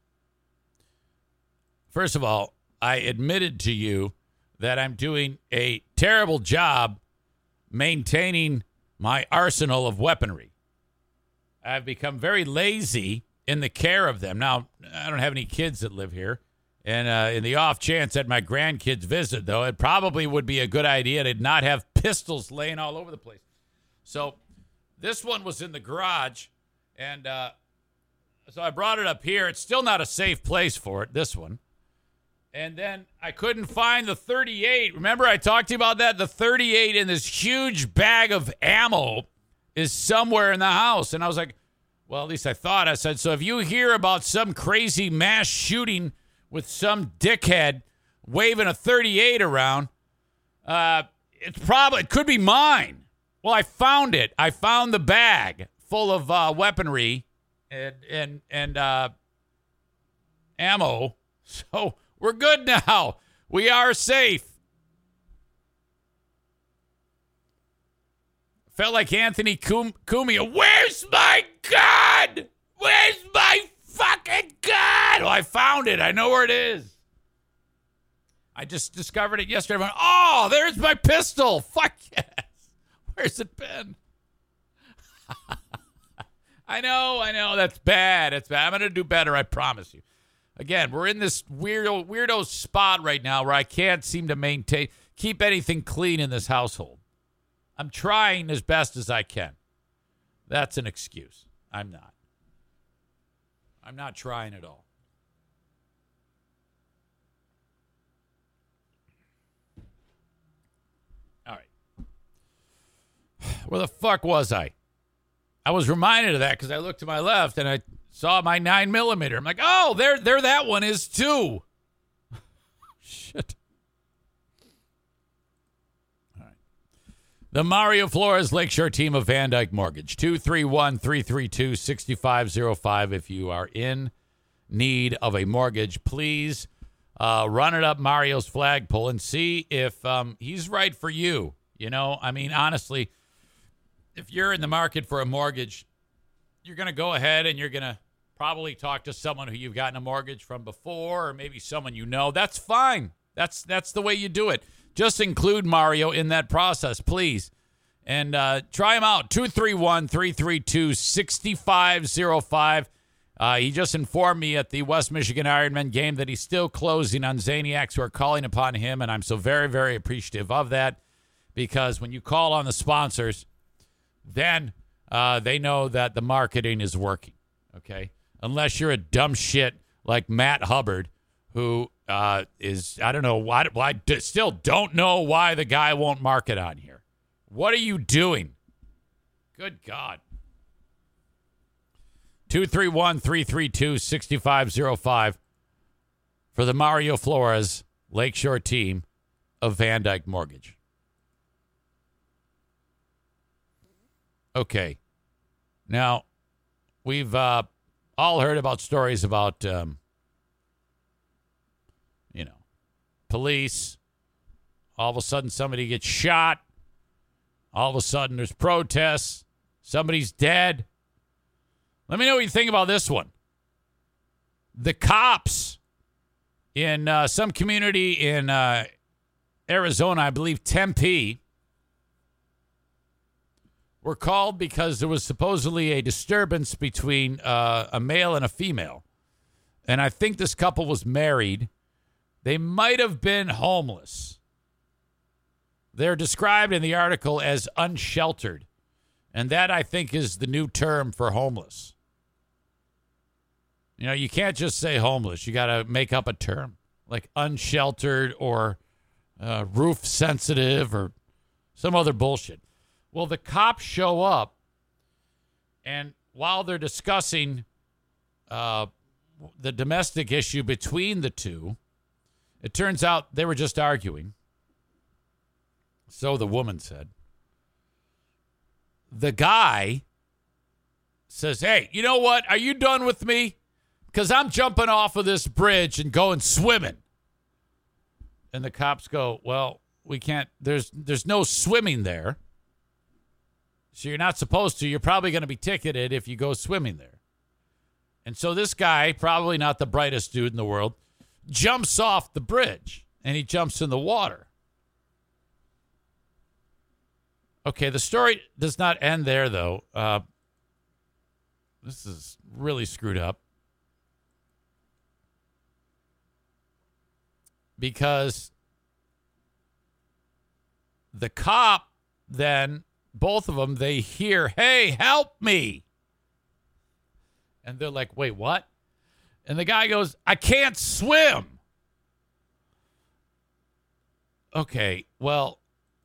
first of all, I admitted to you that I'm doing a terrible job maintaining my arsenal of weaponry. I've become very lazy in the care of them. Now, I don't have any kids that live here. And uh, in the off chance that my grandkids visit, though, it probably would be a good idea to not have pistols laying all over the place. So this one was in the garage, and uh, so I brought it up here. It's still not a safe place for it, this one. And then I couldn't find the 38. Remember, I talked to you about that? The 38 in this huge bag of ammo is somewhere in the house. And I was like, well, at least I thought. I said, so if you hear about some crazy mass shooting with some dickhead waving a 38 around, uh, it's probably, it could be mine. Well, I found it. I found the bag full of uh, weaponry and and and uh, ammo. So we're good now. We are safe. Felt like Anthony Cum- Cumia. Where's my gun? Where's my fucking gun? Well, I found it. I know where it is. I just discovered it yesterday. Went, oh, there's my pistol. Fuck yes. Where's it been? I know, I know. That's bad. It's bad. I'm going to do better. I promise you. Again, we're in this weirdo weirdo spot right now where I can't seem to maintain keep anything clean in this household. I'm trying as best as I can. That's an excuse. I'm not. I'm not trying at all. All right. Where the fuck was I? I was reminded of that because I looked to my left and I saw my nine millimeter. I'm like, oh, there, there, that one is too. Shit. All right. The Mario Flores Lakeshore team of VanDyk Mortgage, 231 332 6505. If you are in need of a mortgage, please uh, run it up Mario's flagpole and see if um, he's right for you. You know, I mean, honestly, if you're in the market for a mortgage, you're going to go ahead and you're going to probably talk to someone who you've gotten a mortgage from before or maybe someone you know. That's fine. That's that's the way you do it. Just include Mario in that process, please. And uh, try him out. 231 332 6505. Uh, he just informed me at the West Michigan Ironmen game that he's still closing on Zaniacs who are calling upon him. And I'm so very, very appreciative of that because when you call on the sponsors, then uh, they know that the marketing is working. Okay. Unless you're a dumb shit like Matt Hubbard, who uh, is, I don't know why, why, still don't know why the guy won't market on here. What are you doing? Good God. 231 332 6505 for the Mario Flores Lakeshore team of VanDyk Mortgage. Okay. Now, we've uh, all heard about stories about, um, you know, police. All of a sudden, somebody gets shot. All of a sudden, there's protests. Somebody's dead. Let me know what you think about this one. The cops in uh, some community in uh, Arizona, I believe Tempe, were called because there was supposedly a disturbance between uh, a male and a female. And I think this couple was married. They might have been homeless. They're described in the article as unsheltered. And that, I think, is the new term for homeless. You know, you can't just say homeless, you got to make up a term like unsheltered or uh, roof sensitive or some other bullshit. Well, the cops show up, and while they're discussing uh, the domestic issue between the two, It turns out they were just arguing. So the woman said. The guy says, Hey, you know what? Are you done with me? Because I'm jumping off of this bridge and going swimming. And the cops go, Well, we can't, there's there's no swimming there. So you're not supposed to. You're probably going to be ticketed if you go swimming there. And so this guy, probably not the brightest dude in the world, jumps off the bridge and he jumps in the water. Okay, the story does not end there, though. Uh, this is really screwed up. Because the cop then, both of them, they hear, hey, help me. And they're like, wait, what? And the guy goes, I can't swim. Okay, well,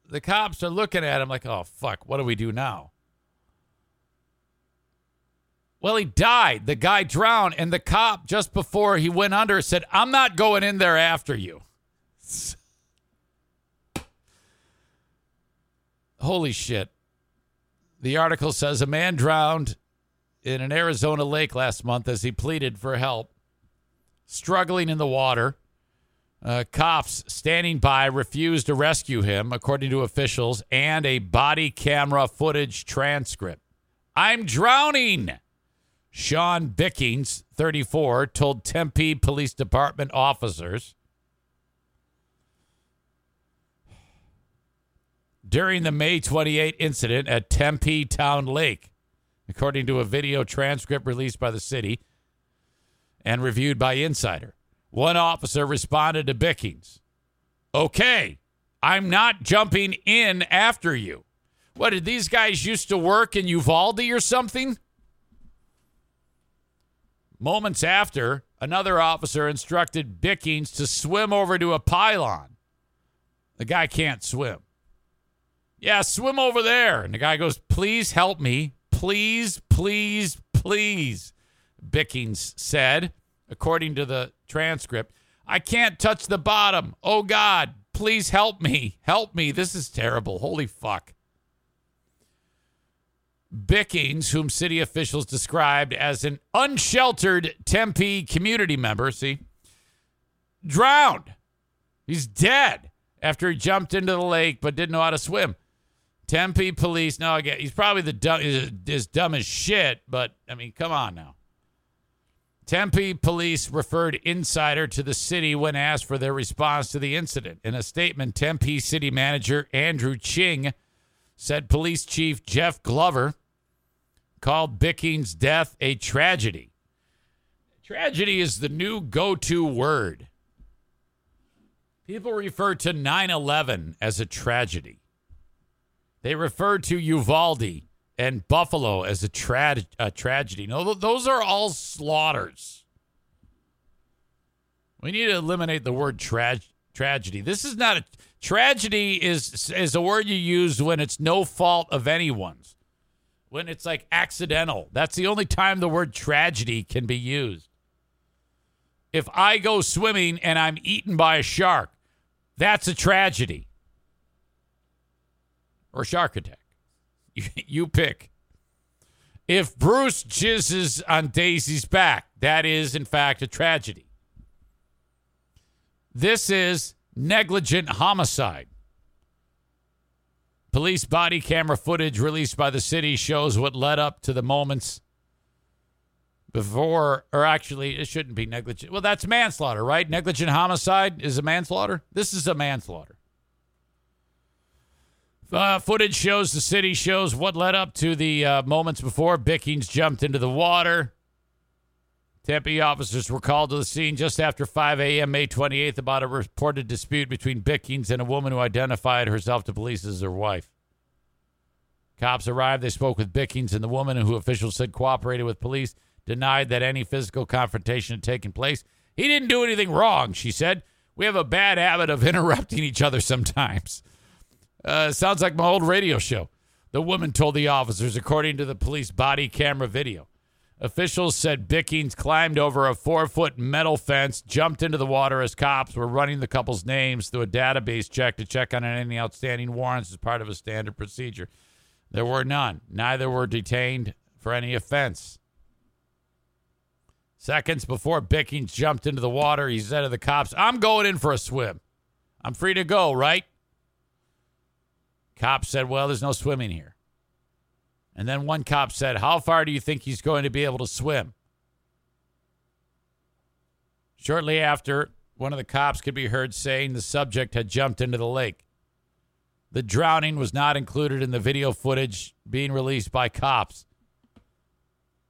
the cops are looking at him like, oh, fuck, what do we do now? Well, he died. The guy drowned, and the cop, just before he went under, said, I'm not going in there after you. Holy shit. The article says a man drowned in an Arizona lake last month as he pleaded for help, struggling in the water. Uh, cops standing by refused to rescue him, according to officials, and a body camera footage transcript. I'm drowning. Sean Bickings, 34, told Tempe Police Department officers. During the May 28 incident at Tempe Town Lake, according to a video transcript released by the city and reviewed by Insider. One officer responded to Bickings. Okay, I'm not jumping in after you. What, did these guys used to work in Uvalde or something? Moments after, another officer instructed Bickings to swim over to a pylon. The guy can't swim. Yeah, swim over there. And the guy goes, Please help me. Please, please, please, Bickings said, according to the transcript. I can't touch the bottom. Oh, God, please help me. Help me. This is terrible. Holy fuck. Bickings, whom city officials described as an unsheltered Tempe community member, see, drowned. He's dead after he jumped into the lake but didn't know how to swim. Tempe police. No, again, he's probably the dumb, as dumb as shit. But I mean, come on now. Tempe police referred Insider to the city when asked for their response to the incident. In a statement, Tempe city manager Andrew Ching said police chief Jeff Glover called Bicking's death a tragedy. Tragedy is the new go to word. People refer to 9 11 as a tragedy. They refer to Uvalde and Buffalo as a, tra- a tragedy. No, those are all slaughters. We need to eliminate the word tra- tragedy. This is not a tragedy is is a word you use when it's no fault of anyone's. When it's like accidental. That's the only time the word tragedy can be used. If I go swimming and I'm eaten by a shark, that's a tragedy or shark attack. You, pick. If Bruce jizzes on Daisy's back, that is, in fact, a tragedy. This is negligent homicide. Police body camera footage released by the city shows what led up to the moments before, or actually, it shouldn't be negligent. Well, that's manslaughter, right? Negligent homicide is a manslaughter. This is a manslaughter. Uh, footage shows the city shows what led up to the uh, moments before Bickings jumped into the water. Tempe officers were called to the scene just after 5 a.m. May 28th about a reported dispute between Bickings and a woman who identified herself to police as her wife. Cops arrived. They spoke with Bickings, and the woman, who officials said cooperated with police, denied that any physical confrontation had taken place. He didn't do anything wrong, she said. We have a bad habit of interrupting each other sometimes. Uh, sounds like my old radio show. The woman told the officers, according to the police body camera video. Officials said Bickings climbed over a four foot metal fence, jumped into the water as cops were running the couple's names through a database check to check on any outstanding warrants as part of a standard procedure. There were none. Neither were detained for any offense. Seconds before Bickings jumped into the water, he said to the cops, I'm going in for a swim. I'm free to go, right? Cops said, Well, there's no swimming here. And then one cop said, How far do you think he's going to be able to swim? Shortly after, one of the cops could be heard saying the subject had jumped into the lake. The drowning was not included in the video footage being released by cops.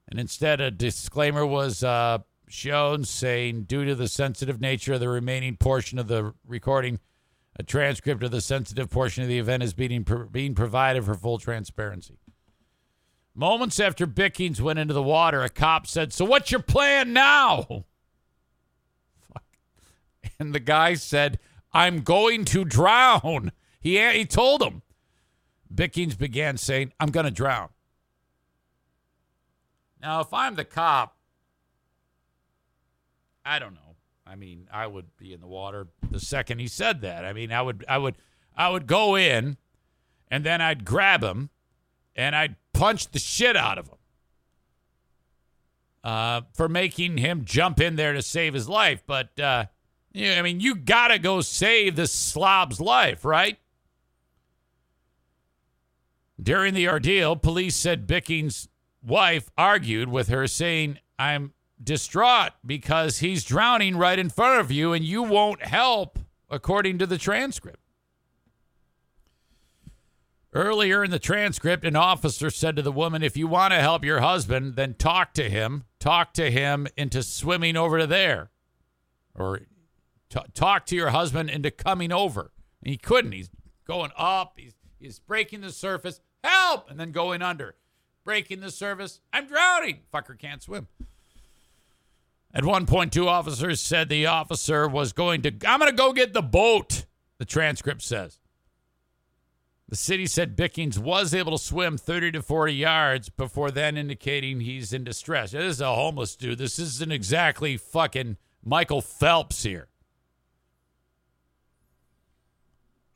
And instead, a disclaimer was uh, shown saying, due to the sensitive nature of the remaining portion of the recording, a transcript of the sensitive portion of the event is being, being provided for full transparency. Moments after Bickings went into the water, a cop said, So what's your plan now? Fuck. And the guy said, I'm going to drown. He, he told him. Bickings began saying, I'm going to drown. Now, if I'm the cop, I don't know. I mean, I would be in the water the second he said that. I mean, I would, I would, I would go in, and then I'd grab him, and I'd punch the shit out of him uh, for making him jump in there to save his life. But uh, yeah, I mean, you gotta go save this slob's life, right? During the ordeal, police said Bicking's wife argued with her, saying, "I'm distraught because he's drowning right in front of you and you won't help, according to the transcript. Earlier in the transcript, an officer said to the woman, If you want to help your husband, then talk to him. Talk to him into swimming over to there. Or t- talk to your husband into coming over. And he couldn't. He's going up, he's, he's breaking the surface. Help! And then going under. Breaking the surface. I'm drowning. Fucker can't swim. At one point, two officers said the officer was going to, I'm going to go get the boat, the transcript says. The city said Bickings was able to swim 30 to 40 yards before then indicating he's in distress. This is a homeless dude. This isn't exactly fucking Michael Phelps here.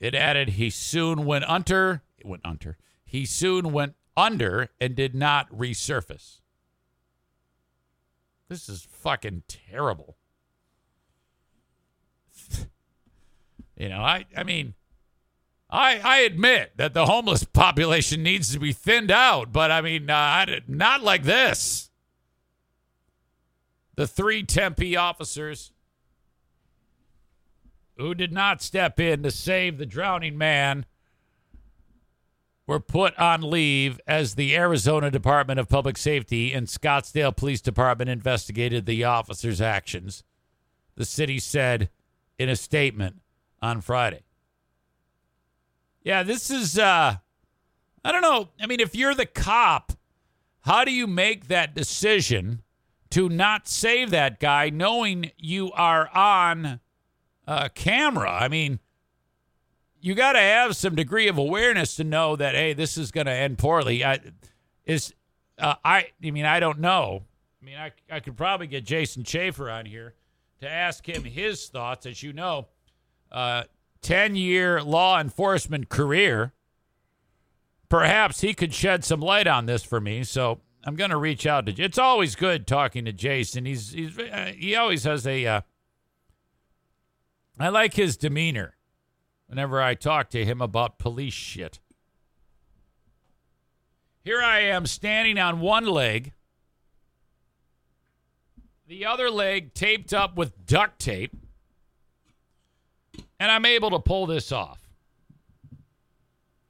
It added he soon went under, went under. He soon went under and did not resurface. This is fucking terrible. you know, I I mean, I I admit that the homeless population needs to be thinned out, but I mean, uh, not like this. The three Tempe officers who did not step in to save the drowning man were put on leave as the Arizona Department of Public Safety and Scottsdale Police Department investigated the officers' actions. The city said in a statement on Friday. Yeah, this is uh I don't know. I mean, if you're the cop, how do you make that decision to not save that guy knowing you are on uh, camera? I mean, you got to have some degree of awareness to know that hey, this is going to end poorly. I is uh, I I mean I don't know. I mean I I could probably get Jason Chafer on here to ask him his thoughts. As you know, uh, ten year law enforcement career. Perhaps he could shed some light on this for me. So I'm going to reach out to. It's always good talking to Jason. He's he's uh, he always has a. Uh, I like his demeanor whenever I talk to him about police shit. Here I am standing on one leg, the other leg taped up with duct tape, and I'm able to pull this off.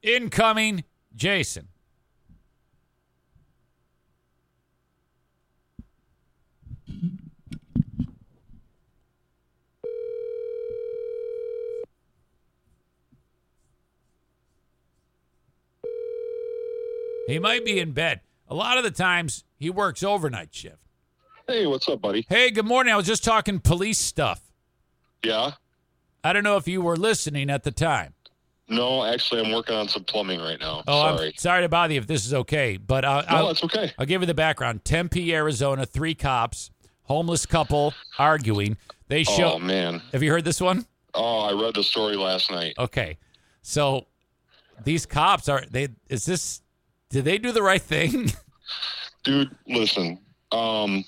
Incoming Jason. He might be in bed. A lot of the times he works overnight shift. Hey, what's up, buddy? Hey, good morning. I was just talking police stuff. Yeah. I don't know if you were listening at the time. No, actually, I'm working on some plumbing right now. Oh, Sorry. I'm sorry to bother you if this is okay, but uh, no, I'll, that's okay. I'll give you the background. Tempe, Arizona, three cops, homeless couple arguing. They show. Oh man. Have you heard this one? Oh, I read the story last night. Okay, so these cops are they? Is this? Did they do the right thing? Dude, listen. Um,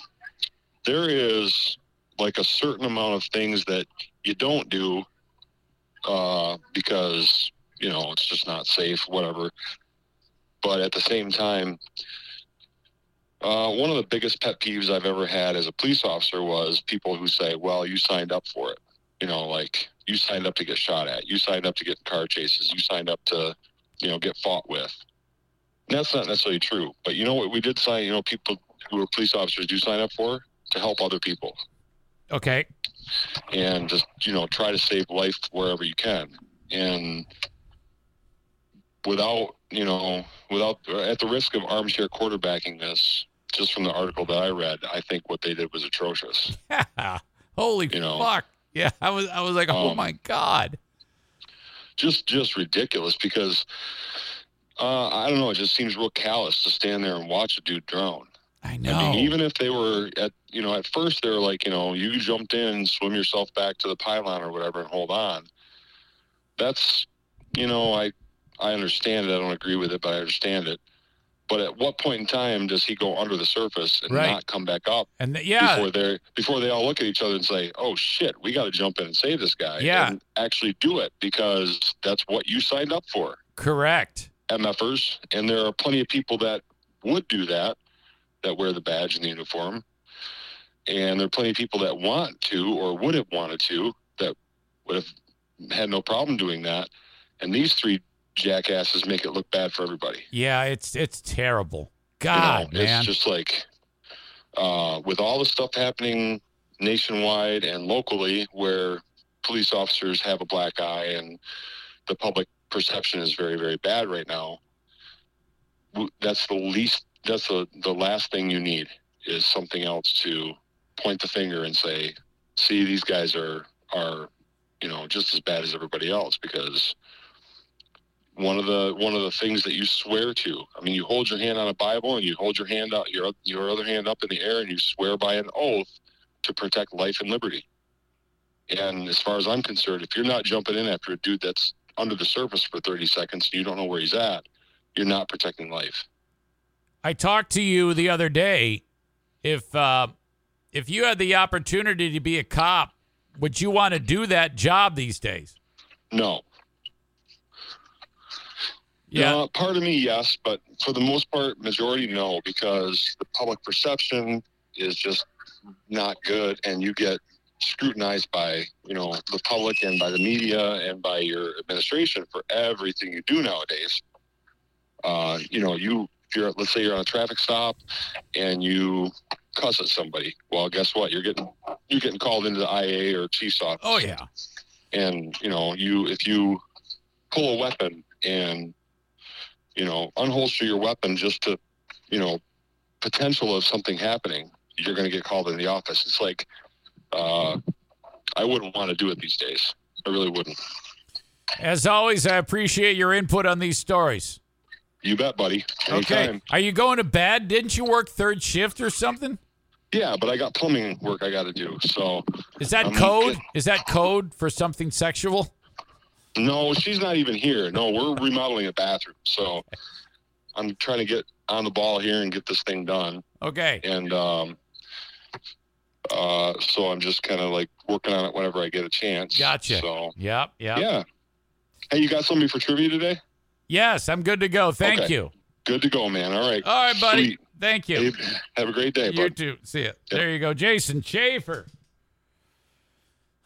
there is like a certain amount of things that you don't do uh, because you know it's just not safe, whatever. But at the same time, uh, one of the biggest pet peeves I've ever had as a police officer was people who say, "Well, you signed up for it." You know, like you signed up to get shot at, you signed up to get in car chases, you signed up to, you know, get fought with. That's not necessarily true, but you know what we did sign. You know, people who are police officers do sign up for to help other people okay, and just you know try to save life wherever you can and without you know without at the risk of armchair quarterbacking this just from the article that i read i think what they did was atrocious holy You know, fuck! Yeah, I was I was like, oh um, my god. just just ridiculous because uh, i don't know it just seems real callous to stand there and watch a dude drown I know. I mean, even if they were at, you know, at first they were like, you know, you jumped in, swim yourself back to the pylon or whatever, and hold on. That's, you know, I, I understand it. I don't agree with it, but I understand it. But at what point in time does he go under the surface and Right. not come back up and th- yeah, before they before they all look at each other and say, "Oh shit, we got to jump in and save this guy," Yeah. and actually do it because that's what you signed up for. correct. MFers, and there are plenty of people that would do that, that wear the badge and the uniform. And there are plenty of people that want to or would have wanted to that would have had no problem doing that. And these three jackasses make it look bad for everybody. Yeah, it's it's terrible. You know, God, man. It's just like uh, with all the stuff happening nationwide and locally where police officers have a black eye and the public perception is very, very bad right now. That's the least, that's the, the last thing you need is something else to point the finger and say, see, these guys are, are, you know, just as bad as everybody else because one of the one of the things that you swear to. I mean, you hold your hand on a Bible and you hold your hand out your your other hand up in the air and you swear by an oath to protect life and liberty. And as far as I'm concerned, if you're not jumping in after a dude that's under the surface for 30 seconds and you don't know where he's at, you're not protecting life. I talked to you the other day. If uh, if you had the opportunity to be a cop, would you want to do that job these days? No. Yeah. Uh, part of me, yes, but for the most part, majority, no, because the public perception is just not good, and you get scrutinized by you know the public and by the media and by your administration for everything you do nowadays. Uh, you know, you if you're let's say you're on a traffic stop and you cuss at somebody. Well, guess what? You're getting you're getting called into the IA or chief's office Oh yeah. and you know you if you pull a weapon and you know unholster your weapon just to you know potential of something happening you're going to get called in the office it's like uh, i wouldn't want to do it these days i really wouldn't As always, I appreciate your input on these stories. you bet buddy Okay. Are you going to bed? Didn't you work third shift or something? yeah but i got plumbing work i got to do so Is that I'm code? Is that code for something sexual? no she's not even here no we're remodeling a bathroom so i'm trying to get on the ball here and get this thing done Okay. and um, uh, so I'm just kind of like working on it whenever I get a chance. Gotcha. So Yep. Yep. yeah. Hey, you got somebody for trivia today? Yes, I'm good to go. Thank Okay. you. Good to go, man. All right. All right, buddy. Sweet. Thank you. Hey, have a great day, You bud. too. See it. There you go, Jason Schaefer.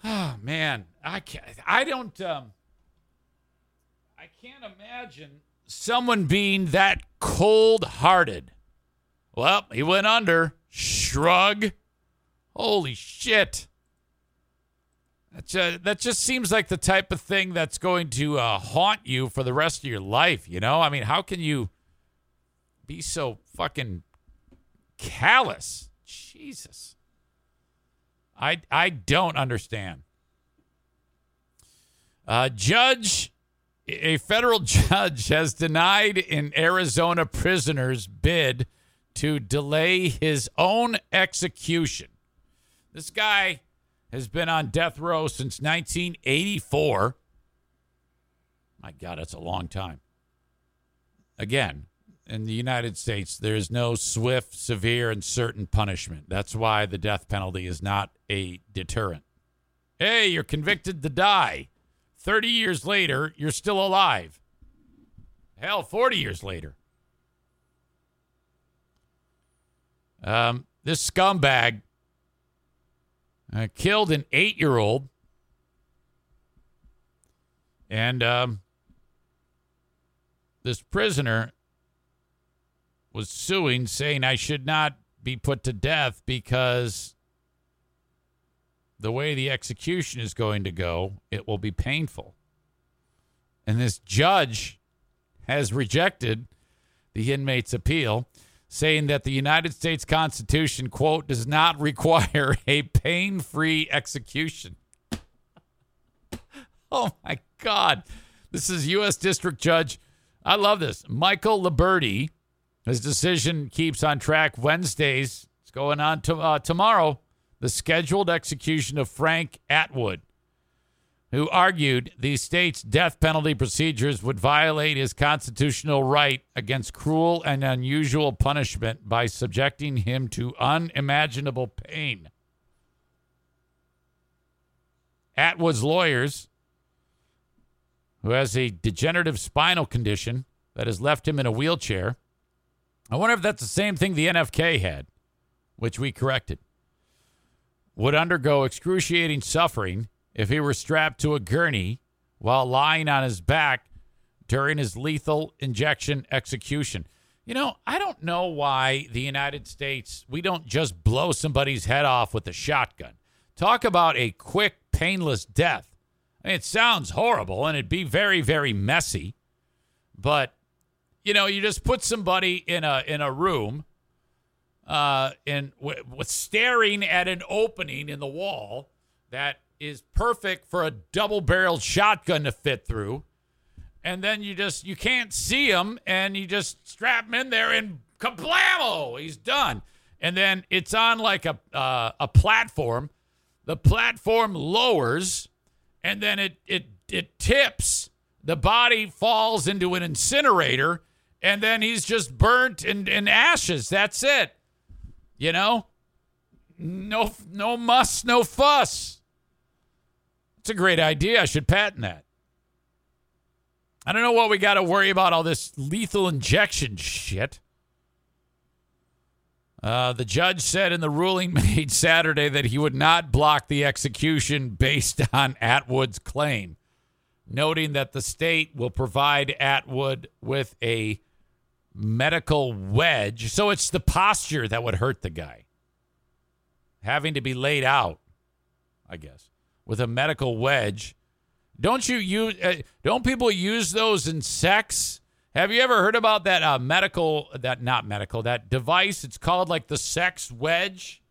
Oh man, I can't. I don't. Um, I can't imagine someone being that cold-hearted. Well, he went under. Shrug. Holy shit. That ju- that just seems like the type of thing that's going to uh, haunt you for the rest of your life. You know, I mean, how can you be so fucking callous? Jesus. I I don't understand. Uh, Judge A federal judge has denied an Arizona prisoner's bid to delay his own execution. This guy has been on death row since 1984. My God, that's a long time. Again, in the United States, there is no swift, severe, and certain punishment. That's why the death penalty is not a deterrent. Hey, you're convicted to die. 30 years later, you're still alive. Hell, 40 years later. Um, this scumbag uh, killed an eight year old. And um, this prisoner was suing, saying I should not be put to death because the way the execution is going to go, it will be painful. And this judge has rejected the inmate's appeal, saying that the United States Constitution, quote, does not require a pain free execution. oh my God. This is U.S. District Judge. I love this. Michael Liburdi his decision keeps on track Wednesdays. It's going on to, uh, tomorrow. The scheduled execution of Frank Atwood, who argued the state's death penalty procedures would violate his constitutional right against cruel and unusual punishment by subjecting him to unimaginable pain. Atwood's lawyers, who has a degenerative spinal condition that has left him in a wheelchair, I wonder if that's the same thing the NFK had, which we corrected. Would undergo excruciating suffering if he were strapped to a gurney while lying on his back during his lethal injection execution. You know, I don't know why the United States, we don't just blow somebody's head off with a shotgun. Talk about a quick, painless death. I mean, it sounds horrible and it'd be very, very messy, but you know, you just put somebody in a in a room, uh, and w- with staring at an opening in the wall that is perfect for a double-barreled shotgun to fit through, and then you just you can't see him, and you just strap him in there, and kablamo, he's done. And then it's on like a uh, a platform. The platform lowers, and then it it it tips. The body falls into an incinerator and then he's just burnt in, in ashes. That's it. You know? No no muss, no fuss. It's a great idea. I should patent that. I don't know what we got to worry about all this lethal injection shit. Uh, the judge said in the ruling made Saturday that he would not block the execution based on Atwood's claim, noting that the state will provide Atwood with a medical wedge. So it's the posture that would hurt the guy. Having to be laid out, I guess, with a medical wedge. Don't you use? Uh, don't people use those in sex? Have you ever heard about that uh, medical? That not medical. That device. It's called like the sex wedge.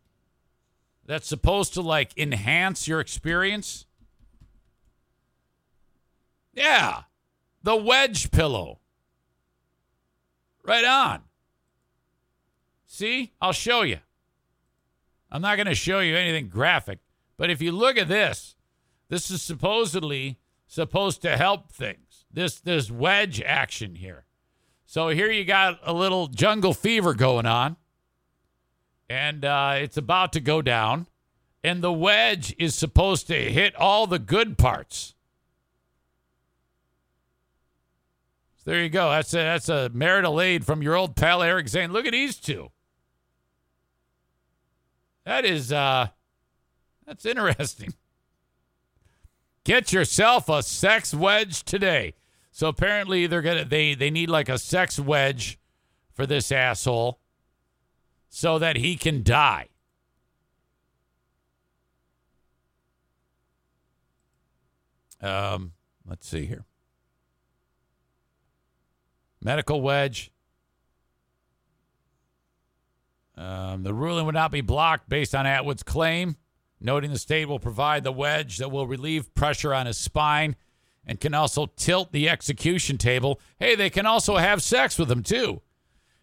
That's supposed to like enhance your experience. Yeah, the wedge pillow. Right on. See, I'll show you. I'm not going to show you anything graphic, but if you look at this, this is supposedly supposed to help things. This this wedge action here. So here you got a little jungle fever going on, and uh, it's about to go down, and the wedge is supposed to hit all the good parts. there you go. That's a, that's a marital aid from your old pal Eric Zane. Look at these two. That is uh that's interesting. Get yourself a sex wedge today. So apparently they're gonna they they need like a sex wedge for this asshole so that he can die. Um, let's see here. Medical wedge. Um, the ruling would not be blocked based on Atwood's claim, noting the state will provide the wedge that will relieve pressure on his spine and can also tilt the execution table. Hey, they can also have sex with him too.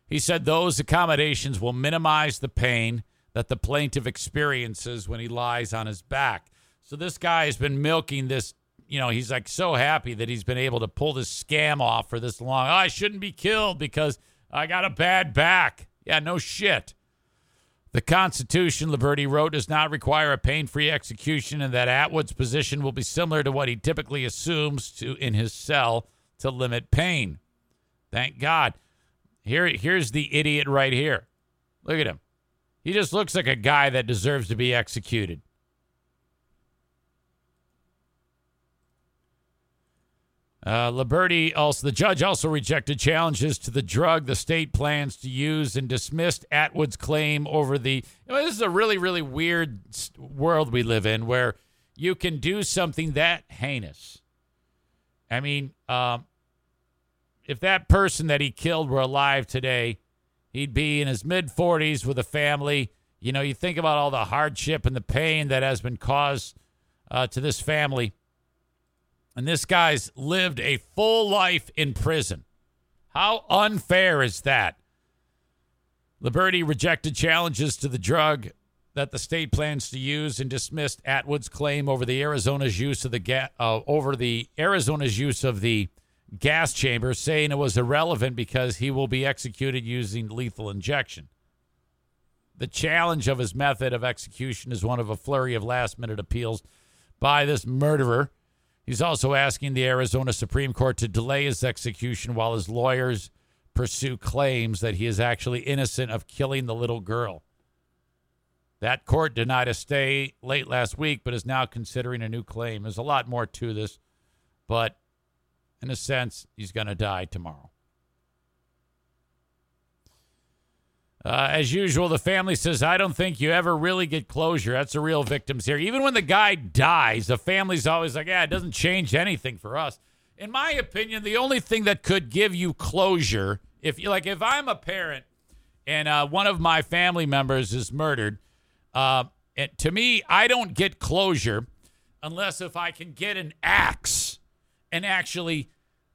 He said those accommodations will minimize the pain that the plaintiff experiences when he lies on his back. So this guy has been milking this, you know, he's like so happy that he's been able to pull this scam off for this long. Oh, I shouldn't be killed because I got a bad back. Yeah, no shit. The Constitution, Liburdi wrote, does not require a pain free execution, and that Atwood's position will be similar to what he typically assumes to in his cell to limit pain. Thank God. Here, here's the idiot right here. Look at him. He just looks like a guy that deserves to be executed. Uh, Liburdi also, the judge also rejected challenges to the drug the state plans to use and dismissed Atwood's claim over the. You know, this is a really, really weird world we live in where you can do something that heinous. I mean, um, if that person that he killed were alive today, he'd be in his mid 40s with a family. You know, you think about all the hardship and the pain that has been caused uh, to this family and this guy's lived a full life in prison. How unfair is that? Liburdi rejected challenges to the drug that the state plans to use and dismissed Atwood's claim over the Arizona's use of the ga- uh, over the Arizona's use of the gas chamber, saying it was irrelevant because he will be executed using lethal injection. The challenge of his method of execution is one of a flurry of last minute appeals by this murderer He's also asking the Arizona Supreme Court to delay his execution while his lawyers pursue claims that he is actually innocent of killing the little girl. That court denied a stay late last week, but is now considering a new claim. There's a lot more to this, but in a sense, he's going to die tomorrow. Uh, as usual, the family says, I don't think you ever really get closure. That's the real victims here. Even when the guy dies, the family's always like, yeah, it doesn't change anything for us. In my opinion, the only thing that could give you closure, if you like, if I'm a parent and uh, one of my family members is murdered, uh, to me, I don't get closure unless if I can get an axe and actually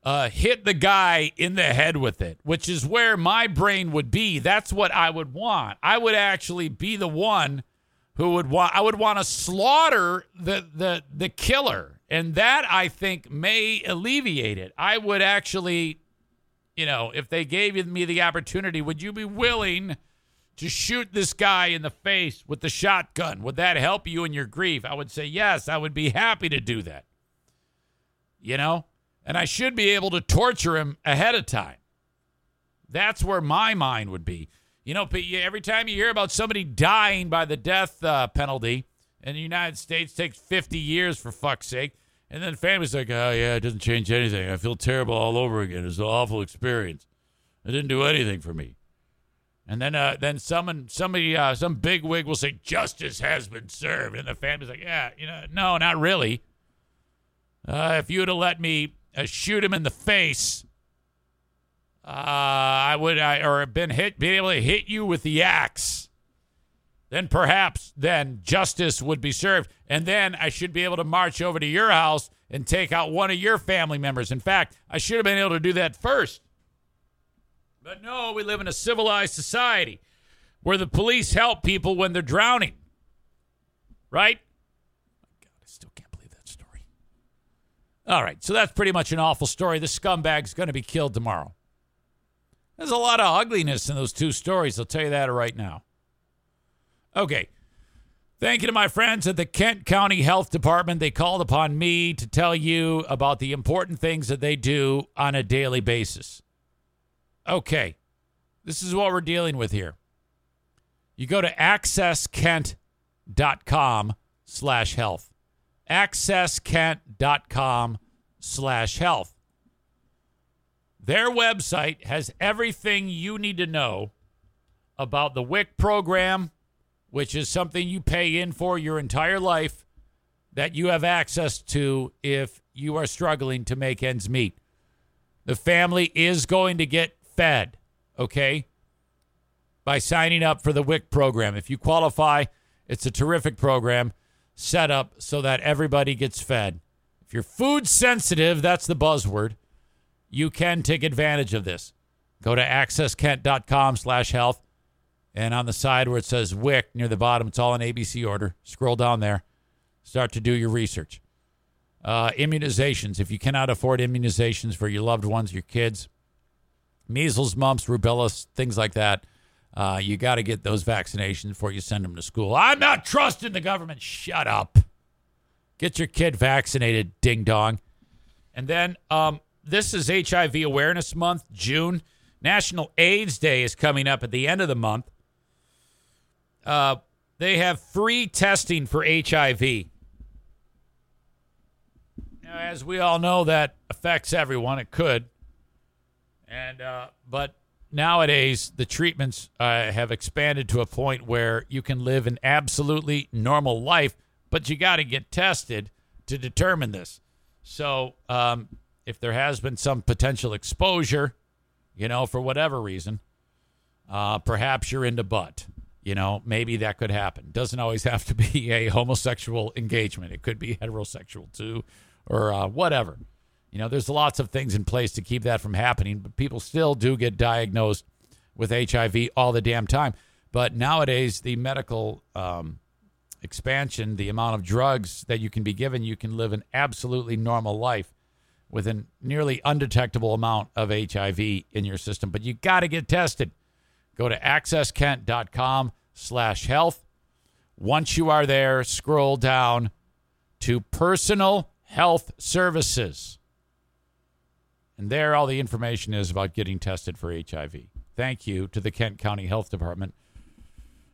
uh, hit the guy in the head with it, which is where my brain would be. That's what I would want. I would actually be the one who would want. I would want to slaughter the the the killer, and that I think may alleviate it. I would actually, you know, if they gave me the opportunity, would you be willing? To shoot this guy in the face with the shotgun. Would that help you in your grief? I would say yes. I would be happy to do that. You know? And I should be able to torture him ahead of time. That's where my mind would be. You know, every time you hear about somebody dying by the death uh, penalty in the United States, takes 50 years for fuck's sake. And then family's like, oh, yeah, it doesn't change anything. I feel terrible all over again. It's an awful experience. It didn't do anything for me. And then, uh, then someone, somebody, uh, some big wig will say, justice has been served. And the family's like, yeah, you know, no, not really. Uh, if you would have let me uh, shoot him in the face, uh, I would, I, or been hit, be able to hit you with the axe, then perhaps then justice would be served, and then I should be able to march over to your house and take out one of your family members. In fact, I should have been able to do that first. But no, we live in a civilized society where the police help people when they're drowning. Right? All right, so that's pretty much an awful story. The scumbag's going to be killed tomorrow. There's a lot of ugliness in those two stories, I'll tell you that right now. Okay. Thank you to my friends at the Kent County Health Department. They called upon me to tell you about the important things that they do on a daily basis. Okay. This is what we're dealing with here. You go to accesskent.com slash health accesskent.com slash health. Their website has everything you need to know about the WIC program, which is something you pay in for your entire life that you have access to if you are struggling to make ends meet. The family is going to get fed, okay, by signing up for the WIC program. If you qualify, it's a terrific program set up so that everybody gets fed. If you're food sensitive, that's the buzzword, you can take advantage of this. Go to accesskent.com slash health. And on the side where it says WIC near the bottom, it's all in ABC order. Scroll down there. Start to do your research. Uh, immunizations. If you cannot afford immunizations for your loved ones, your kids, measles, mumps, rubella, things like that, uh, you got to get those vaccinations before you send them to school. I'm not trusting the government. Shut up. Get your kid vaccinated, ding dong. And then um, this is HIV Awareness Month, June. National AIDS Day is coming up at the end of the month. Uh, they have free testing for HIV. Now, as we all know, that affects everyone. It could, and uh, but nowadays the treatments uh, have expanded to a point where you can live an absolutely normal life, but you got to get tested to determine this. So, um, if there has been some potential exposure, you know, for whatever reason, uh, perhaps you're into butt. You know, maybe that could happen. Doesn't always have to be a homosexual engagement. It could be heterosexual too, or uh, whatever. You know, there's lots of things in place to keep that from happening, but people still do get diagnosed with HIV all the damn time. But nowadays, the medical um, expansion, the amount of drugs that you can be given, you can live an absolutely normal life with a nearly undetectable amount of HIV in your system. But you got to get tested. Go to accesskent.com slash health. Once you are there, scroll down to personal health services. And there, all the information is about getting tested for HIV. Thank you to the Kent County Health Department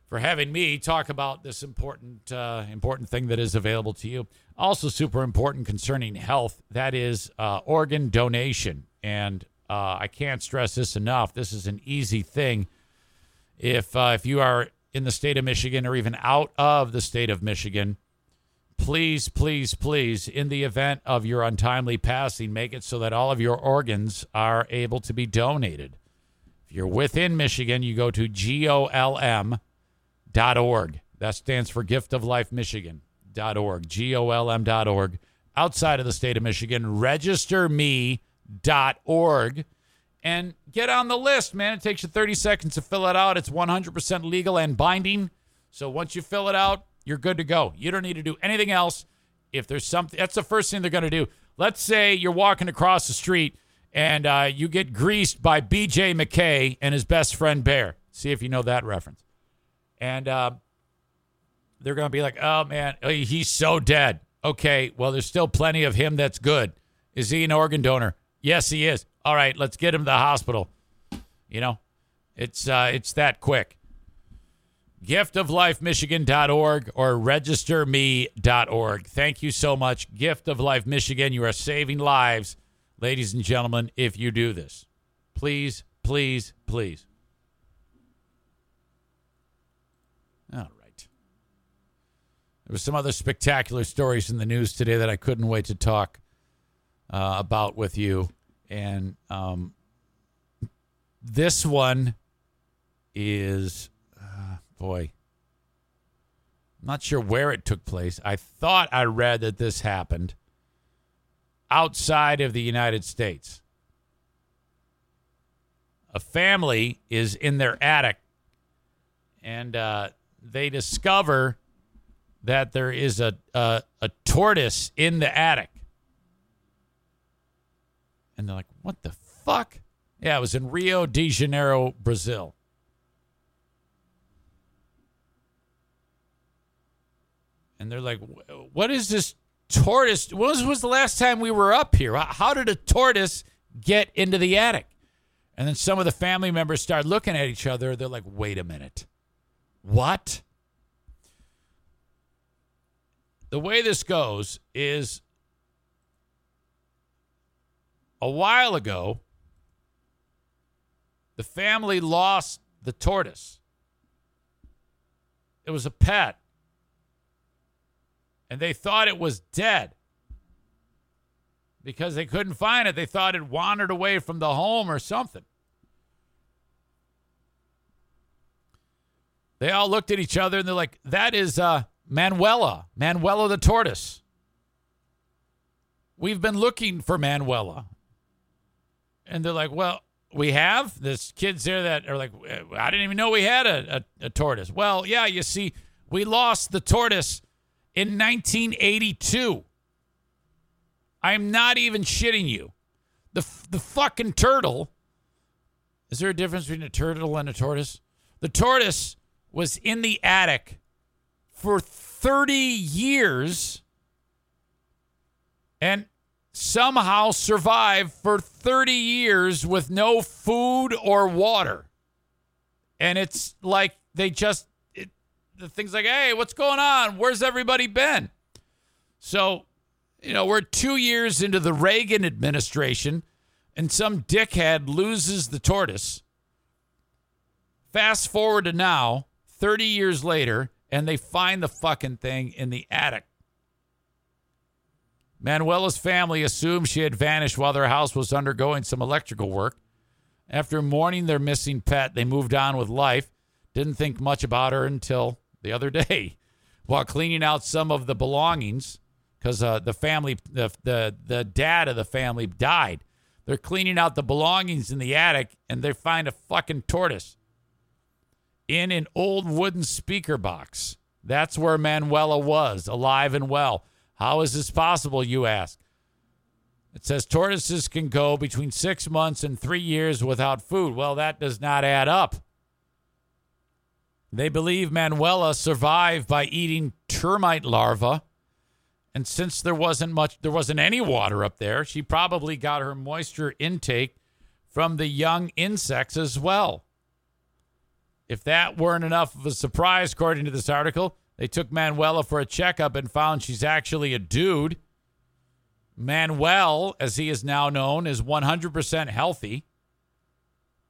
for having me talk about this important, uh, important thing that is available to you. Also, super important concerning health that is uh, organ donation. And uh, I can't stress this enough. This is an easy thing if uh, if you are in the state of Michigan or even out of the state of Michigan, please, please, please, in the event of your untimely passing, make it so that all of your organs are able to be donated. If you're within Michigan, you go to golm.org. That stands for Gift of Life Michigan. Dot org, Michigan.org. Golm.org. Outside of the state of Michigan, registerme.org and get on the list, man. It takes you 30 seconds to fill it out. It's 100% legal and binding. So once you fill it out, you're good to go. You don't need to do anything else. If there's something, that's the first thing they're going to do. Let's say you're walking across the street and uh, you get greased by BJ McKay and his best friend Bear. See if you know that reference. And uh, they're going to be like, oh, man, oh, he's so dead. Okay, well, there's still plenty of him that's good. Is he an organ donor? Yes, he is. All right, let's get him to the hospital. You know, it's uh, it's that quick. Giftoflifemichigan.org or registerme.org. Thank you so much. Gift of Life Michigan. You are saving lives, ladies and gentlemen, if you do this. Please, please, please. All right. There was some other spectacular stories in the news today that I couldn't wait to talk uh, about with you. And um, this one is, boy, I'm not sure where it took place. I thought I read that this happened outside of the United States. A family is in their attic and uh, they discover that there is a, a, a tortoise in the attic. And they're like, what the fuck? Yeah, it was in Rio de Janeiro, Brazil. And they're like, what is this tortoise? When was, was the last time we were up here? How did a tortoise get into the attic? And then some of the family members start looking at each other. They're like, wait a minute. What? The way this goes is a while ago, the family lost the tortoise. It was a pet. And they thought it was dead because they couldn't find it. They thought it wandered away from the home or something. They all looked at each other and they're like, that is uh, Manuela, Manuela the tortoise. we've been looking for Manuela. And they're like, well, we have. There's kids there that are like, I didn't even know we had a, a, a tortoise. Well, yeah, you see, we lost the tortoise in 1982. I'm not even shitting you. The, the fucking turtle. Is there a difference between a turtle and a tortoise? The tortoise was in the attic for 30 years and somehow survived for 30 years with no food or water. And it's like they just, the thing's like, hey, what's going on? Where's everybody been? So, you know, we're two years into the Reagan administration, and some dickhead loses the tortoise. Fast forward to now, 30 years later, and they find the fucking thing in the attic. Manuela's family assumed she had vanished while their house was undergoing some electrical work. After mourning their missing pet, they moved on with life. Didn't think much about her until the other day, while cleaning out some of the belongings, because uh, the family, the, the the dad of the family died. They're cleaning out the belongings in the attic, and they find a fucking tortoise in an old wooden speaker box. That's where Manuela was, alive and well. How is this possible, you ask? It says tortoises can go between six months and three years without food. Well, that does not add up. They believe Manuela survived by eating termite larvae. And since there wasn't much, there wasn't any water up there, she probably got her moisture intake from the young insects as well. If that weren't enough of a surprise, according to this article, they took Manuela for a checkup and found she's actually a dude. Manuel, as he is now known, is 100% healthy.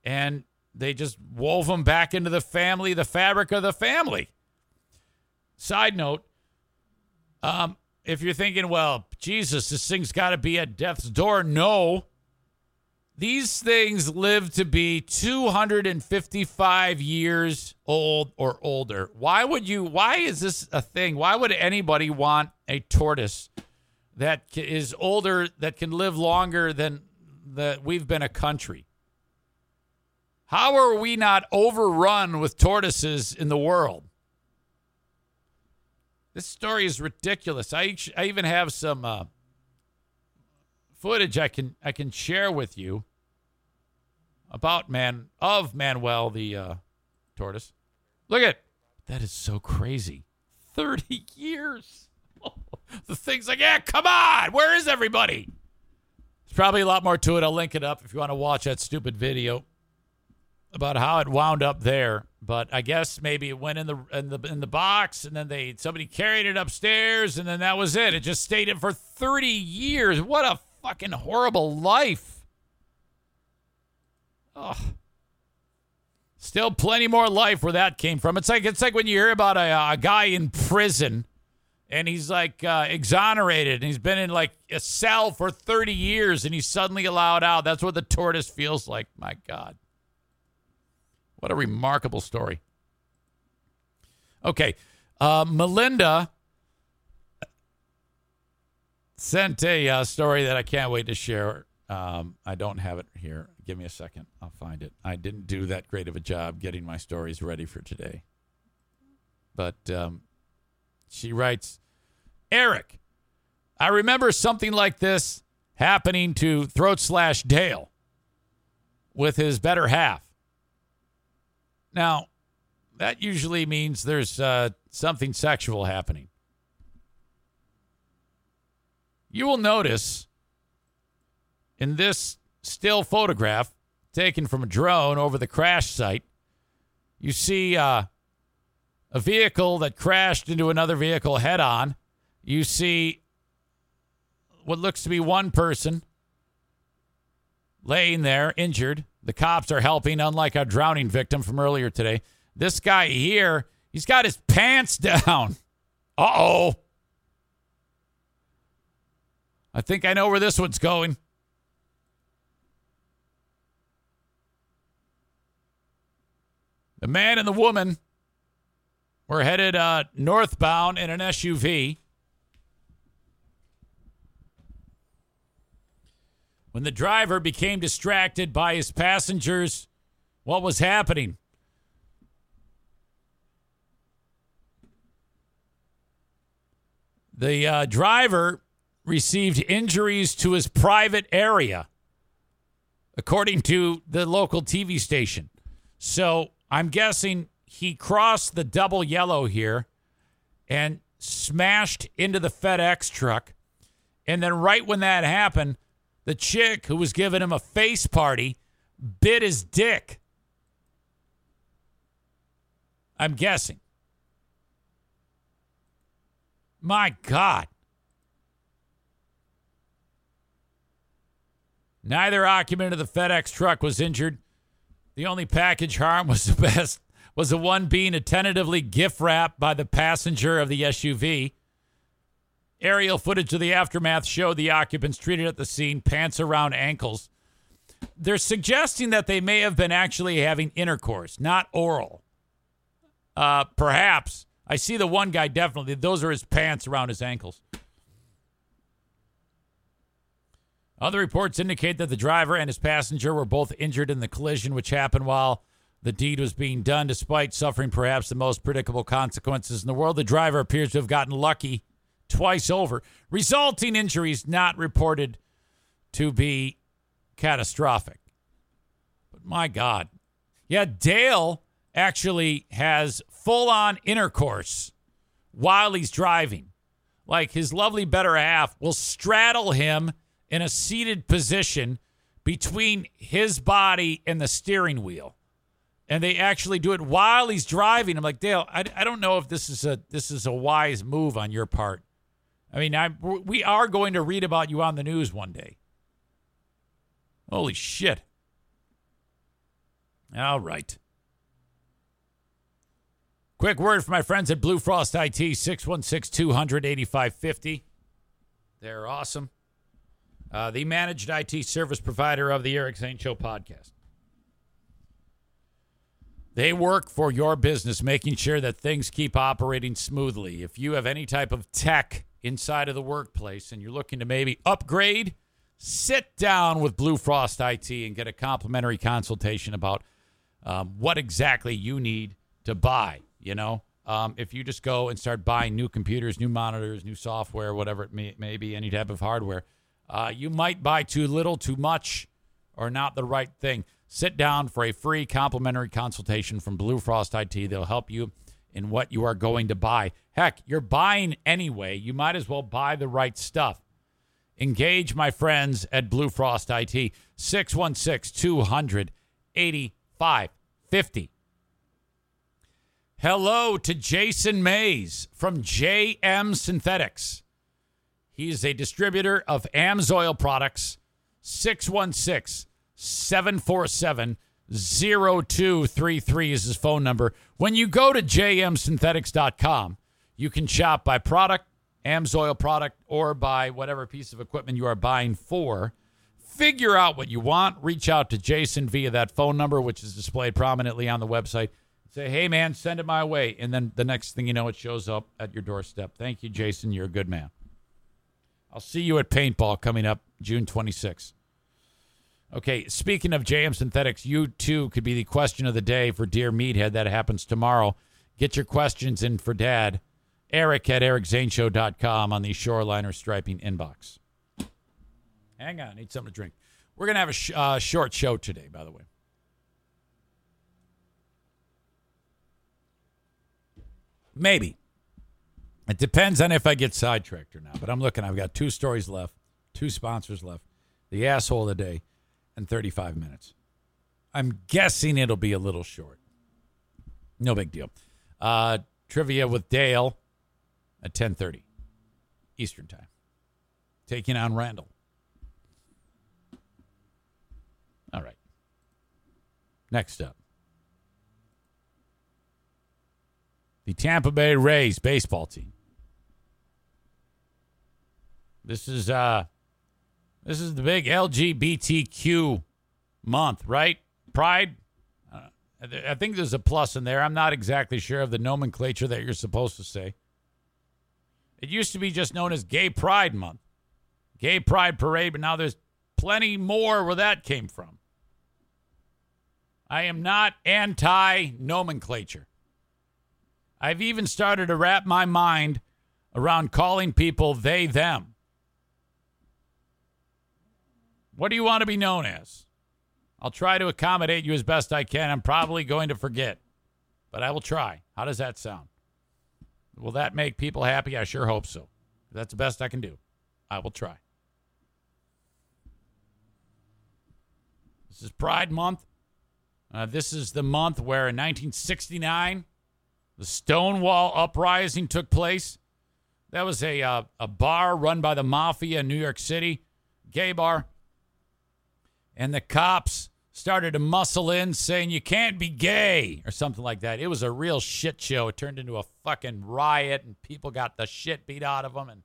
And they just wove them back into the family, the fabric of the family. Side note, um, if you're thinking, well, Jesus, this thing's got to be at death's door, no. These things live to be 255 years old or older. Why would you? Why is this a thing? Why would anybody want a tortoise that is older, that can live longer than that we've been a country? How are we not overrun with tortoises in the world? This story is ridiculous. I, I even have some uh, footage I can I can share with you about man of Manuel the uh, tortoise. Look at that is so crazy. Thirty years. the thing's like, yeah, come on. Where is everybody? There's probably a lot more to it. I'll link it up if you want to watch that stupid video about how it wound up there. But I guess maybe it went in the in the in the box, and then they somebody carried it upstairs, and then that was it. It just stayed in for 30 years. What a fucking horrible life. Oh. Still plenty more life where that came from. It's like it's like when you hear about a, a guy in prison and he's like uh, exonerated and he's been in like a cell for 30 years and he's suddenly allowed out. That's what the tortoise feels like. My God. What a remarkable story. Okay. Uh, Melinda sent a uh, story that I can't wait to share. Um, I don't have it here. Give me a second. I'll find it. I didn't do that great of a job getting my stories ready for today. But um, she writes Eric, I remember something like this happening to Throat Slash Dale with his better half. Now, that usually means there's uh, something sexual happening. You will notice in this still photograph taken from a drone over the crash site, you see uh, a vehicle that crashed into another vehicle head on. You see what looks to be one person laying there injured. The cops are helping, unlike our drowning victim from earlier today. This guy here, he's got his pants down. Uh oh. I think I know where this one's going. The man and the woman were headed uh, northbound in an SUV. When the driver became distracted by his passengers. What was happening? The uh, driver received injuries to his private area, according to the local TV station. So I'm guessing he crossed the double yellow here and smashed into the FedEx truck. And then, right when that happened, the chick who was giving him a face party bit his dick. I'm guessing. My God. Neither occupant of the FedEx truck was injured. The only package harm was the best was the one being tentatively gift wrapped by the passenger of the SUV. Aerial footage of the aftermath showed the occupants treated at the scene, pants around ankles. They're suggesting that they may have been actually having intercourse, not oral. Uh, perhaps. I see the one guy definitely. Those are his pants around his ankles. Other reports indicate that the driver and his passenger were both injured in the collision, which happened while the deed was being done, despite suffering perhaps the most predictable consequences in the world. The driver appears to have gotten lucky twice over, resulting injuries not reported to be catastrophic. But my God. Yeah, Dale actually has full on intercourse while he's driving. Like his lovely better half will straddle him in a seated position between his body and the steering wheel. And they actually do it while he's driving. I'm like, Dale, I, I don't know if this is a this is a wise move on your part. I mean, I we are going to read about you on the news one day. Holy shit. All right. Quick word from my friends at Blue Frost IT, 616 200 8550. They're awesome. Uh, the managed IT service provider of the Eric Zane Show podcast. They work for your business, making sure that things keep operating smoothly. If you have any type of tech inside of the workplace and you're looking to maybe upgrade, sit down with Blue Frost IT and get a complimentary consultation about um, what exactly you need to buy. You know, um, if you just go and start buying new computers, new monitors, new software, whatever it may, may be, any type of hardware, uh, you might buy too little, too much, or not the right thing. Sit down for a free complimentary consultation from Blue Frost IT. They'll help you in what you are going to buy. Heck, you're buying anyway. You might as well buy the right stuff. Engage my friends at Blue Frost IT, 616 200 8550. Hello to Jason Mays from JM Synthetics. He's a distributor of AMSOIL products, 616 747 0233 is his phone number. When you go to jmsynthetics.com, you can shop by product, AMSOIL product, or by whatever piece of equipment you are buying for. Figure out what you want. Reach out to Jason via that phone number, which is displayed prominently on the website. Say, hey, man, send it my way. And then the next thing you know, it shows up at your doorstep. Thank you, Jason. You're a good man. I'll see you at paintball coming up June 26th. Okay, speaking of JM Synthetics, you too could be the question of the day for Dear Meathead. That happens tomorrow. Get your questions in for Dad. Eric at ericzaneshow.com on the Shoreliner Striping inbox. Hang on, I need something to drink. We're going to have a sh- uh, short show today, by the way. Maybe. It depends on if I get sidetracked or not. But I'm looking. I've got two stories left, two sponsors left, the asshole of the day, and 35 minutes. I'm guessing it'll be a little short. No big deal. Uh, trivia with Dale at 10:30 Eastern Time, taking on Randall. All right. Next up. the Tampa Bay Rays baseball team. This is uh this is the big LGBTQ month, right? Pride. Uh, I think there's a plus in there. I'm not exactly sure of the nomenclature that you're supposed to say. It used to be just known as Gay Pride Month, Gay Pride Parade, but now there's plenty more where that came from. I am not anti nomenclature. I've even started to wrap my mind around calling people they, them. What do you want to be known as? I'll try to accommodate you as best I can. I'm probably going to forget, but I will try. How does that sound? Will that make people happy? I sure hope so. That's the best I can do. I will try. This is Pride Month. Uh, this is the month where in 1969, the Stonewall Uprising took place. That was a, uh, a bar run by the mafia in New York City, gay bar. And the cops started to muscle in saying you can't be gay or something like that. It was a real shit show. It turned into a fucking riot and people got the shit beat out of them and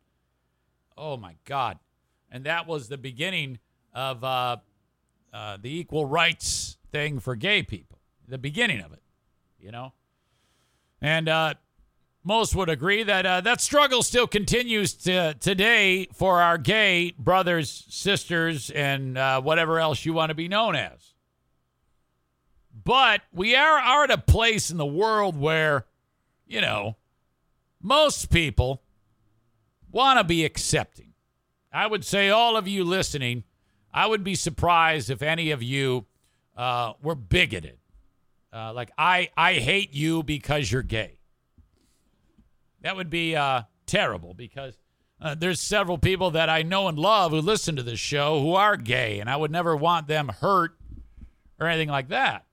oh my god. And that was the beginning of uh, uh, the equal rights thing for gay people. The beginning of it, you know. And uh, most would agree that uh, that struggle still continues to, today for our gay brothers, sisters, and uh, whatever else you want to be known as. But we are, are at a place in the world where, you know, most people want to be accepting. I would say, all of you listening, I would be surprised if any of you uh, were bigoted. Uh, like, I, I hate you because you're gay. That would be uh, terrible because uh, there's several people that I know and love who listen to this show who are gay, and I would never want them hurt or anything like that.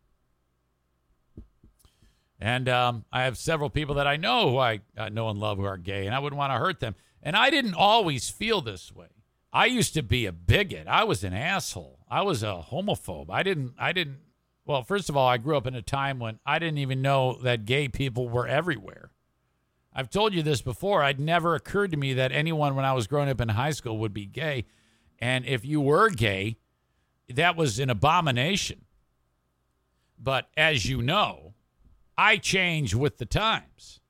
And um, I have several people that I know who I uh, know and love who are gay, and I wouldn't want to hurt them. And I didn't always feel this way. I used to be a bigot. I was an asshole. I was a homophobe. I didn't. I didn't. Well, first of all, I grew up in a time when I didn't even know that gay people were everywhere. I've told you this before. It never occurred to me that anyone when I was growing up in high school would be gay. And if you were gay, that was an abomination. But as you know, I change with the times.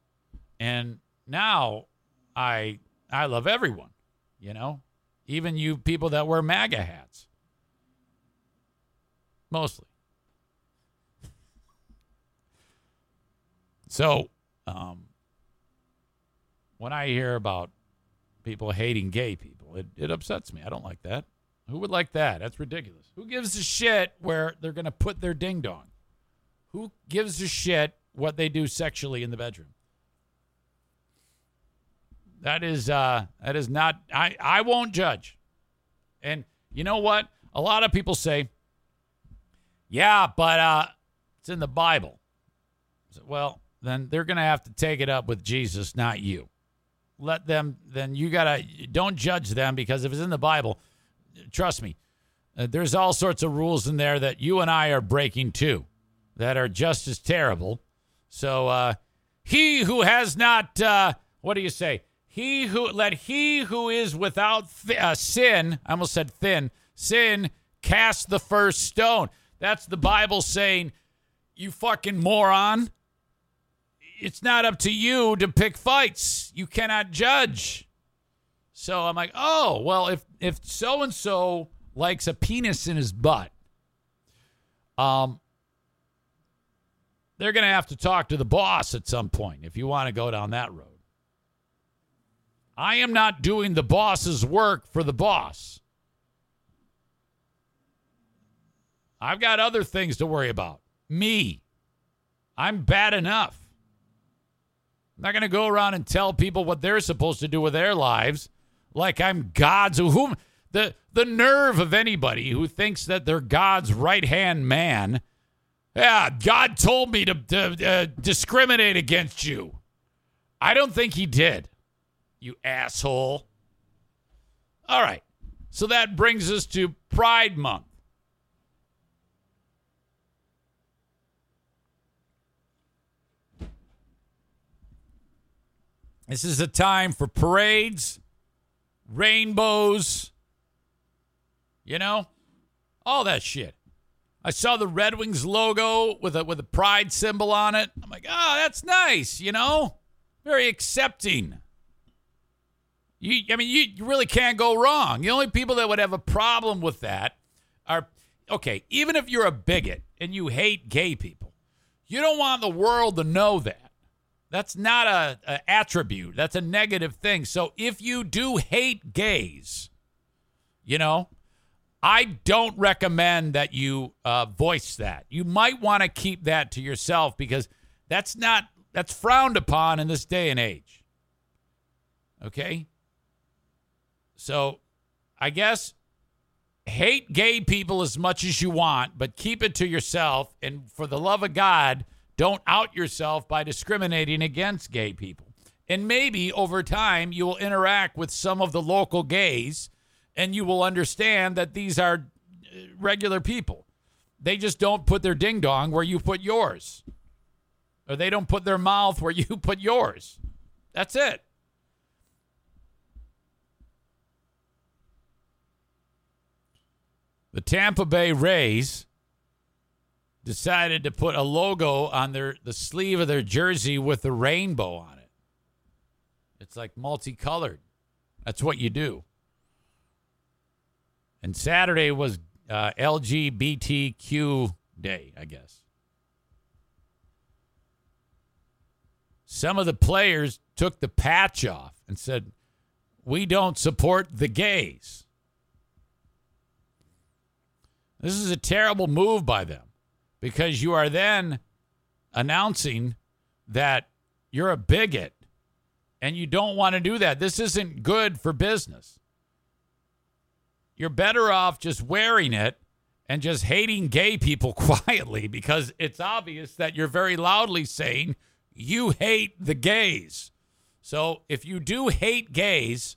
And now I I love everyone, you know, even you people that wear MAGA hats. Mostly. So, um, when I hear about people hating gay people, it, it upsets me. I don't like that. Who would like that? That's ridiculous. Who gives a shit where they're going to put their ding dong? Who gives a shit what they do sexually in the bedroom? That is uh that is not I I won't judge. And you know what? A lot of people say, "Yeah, but uh it's in the Bible." Well, then they're going to have to take it up with Jesus, not you. Let them then you got to don't judge them because if it's in the Bible, trust me, uh, there's all sorts of rules in there that you and I are breaking too that are just as terrible. So uh he who has not uh what do you say? He who let he who is without th- uh, sin, I almost said thin, sin cast the first stone. That's the Bible saying, you fucking moron. It's not up to you to pick fights. You cannot judge. So I'm like, oh, well, if if so and so likes a penis in his butt, um, they're to have to talk to the boss at some point if you want to go down that road. I am not doing the boss's work for the boss. I've got other things to worry about. Me. I'm bad enough. I'm not going to go around and tell people what they're supposed to do with their lives like I'm God's whom the the nerve of anybody who thinks that they're God's right-hand man. Yeah, God told me to, to uh, discriminate against you. I don't think he did you asshole. All right. So that brings us to Pride Month. This is a time for parades, rainbows, you know, all that shit. I saw the Red Wings logo with a with a pride symbol on it. I'm like, "Oh, that's nice, you know? Very accepting." You, I mean, you, you really can't go wrong. The only people that would have a problem with that are okay. Even if you're a bigot and you hate gay people, you don't want the world to know that. That's not a, a attribute. That's a negative thing. So if you do hate gays, you know, I don't recommend that you uh, voice that. You might want to keep that to yourself because that's not that's frowned upon in this day and age. Okay? So, I guess hate gay people as much as you want, but keep it to yourself and for the love of God, don't out yourself by discriminating against gay people. And maybe over time you will interact with some of the local gays and you will understand that these are uh, regular people. They just don't put their ding dong where you put yours, or they don't put their mouth where you put yours. That's it. The Tampa Bay Rays decided to put a logo on their the sleeve of their jersey with a rainbow on it. It's like multicolored. That's what you do. And Saturday was uh, LGBTQ day, I guess. Some of the players took the patch off and said, We don't support the gays. This is a terrible move by them because you are then announcing that you're a bigot and you don't want to do that. This isn't good for business. You're better off just wearing it and just hating gay people quietly because it's obvious that you're very loudly saying you hate the gays. So if you do hate gays,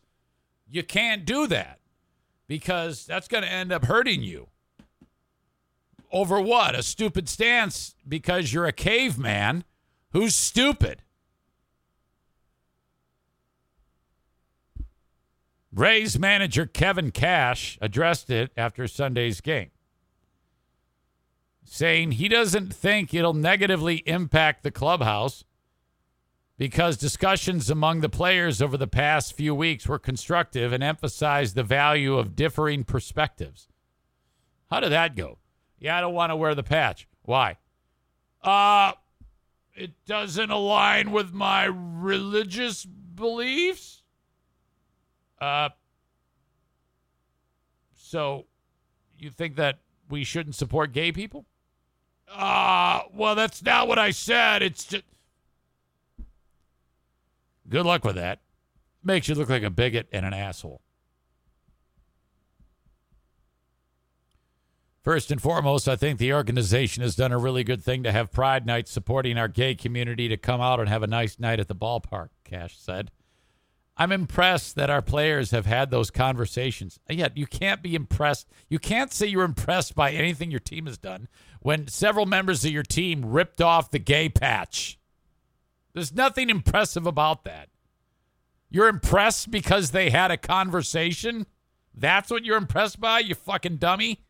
you can't do that because that's going to end up hurting you. Over what? A stupid stance because you're a caveman who's stupid. Rays manager Kevin Cash addressed it after Sunday's game, saying he doesn't think it'll negatively impact the clubhouse because discussions among the players over the past few weeks were constructive and emphasized the value of differing perspectives. How did that go? Yeah, I don't want to wear the patch. Why? Uh, it doesn't align with my religious beliefs. Uh, so you think that we shouldn't support gay people? Uh, well, that's not what I said. It's just. Good luck with that. Makes you look like a bigot and an asshole. First and foremost, I think the organization has done a really good thing to have Pride Night supporting our gay community to come out and have a nice night at the ballpark, Cash said. I'm impressed that our players have had those conversations. Yet you can't be impressed. You can't say you're impressed by anything your team has done when several members of your team ripped off the gay patch. There's nothing impressive about that. You're impressed because they had a conversation? That's what you're impressed by, you fucking dummy?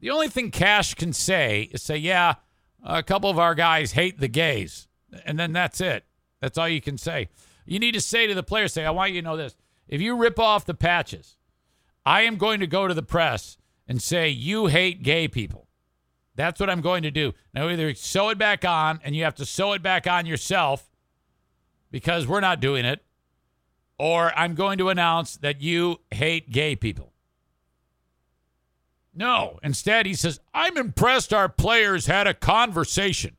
The only thing Cash can say is say, yeah, a couple of our guys hate the gays. And then that's it. That's all you can say. You need to say to the players, say, I want you to know this. If you rip off the patches, I am going to go to the press and say, you hate gay people. That's what I'm going to do. Now, either sew it back on and you have to sew it back on yourself because we're not doing it, or I'm going to announce that you hate gay people. No. Instead, he says, I'm impressed our players had a conversation.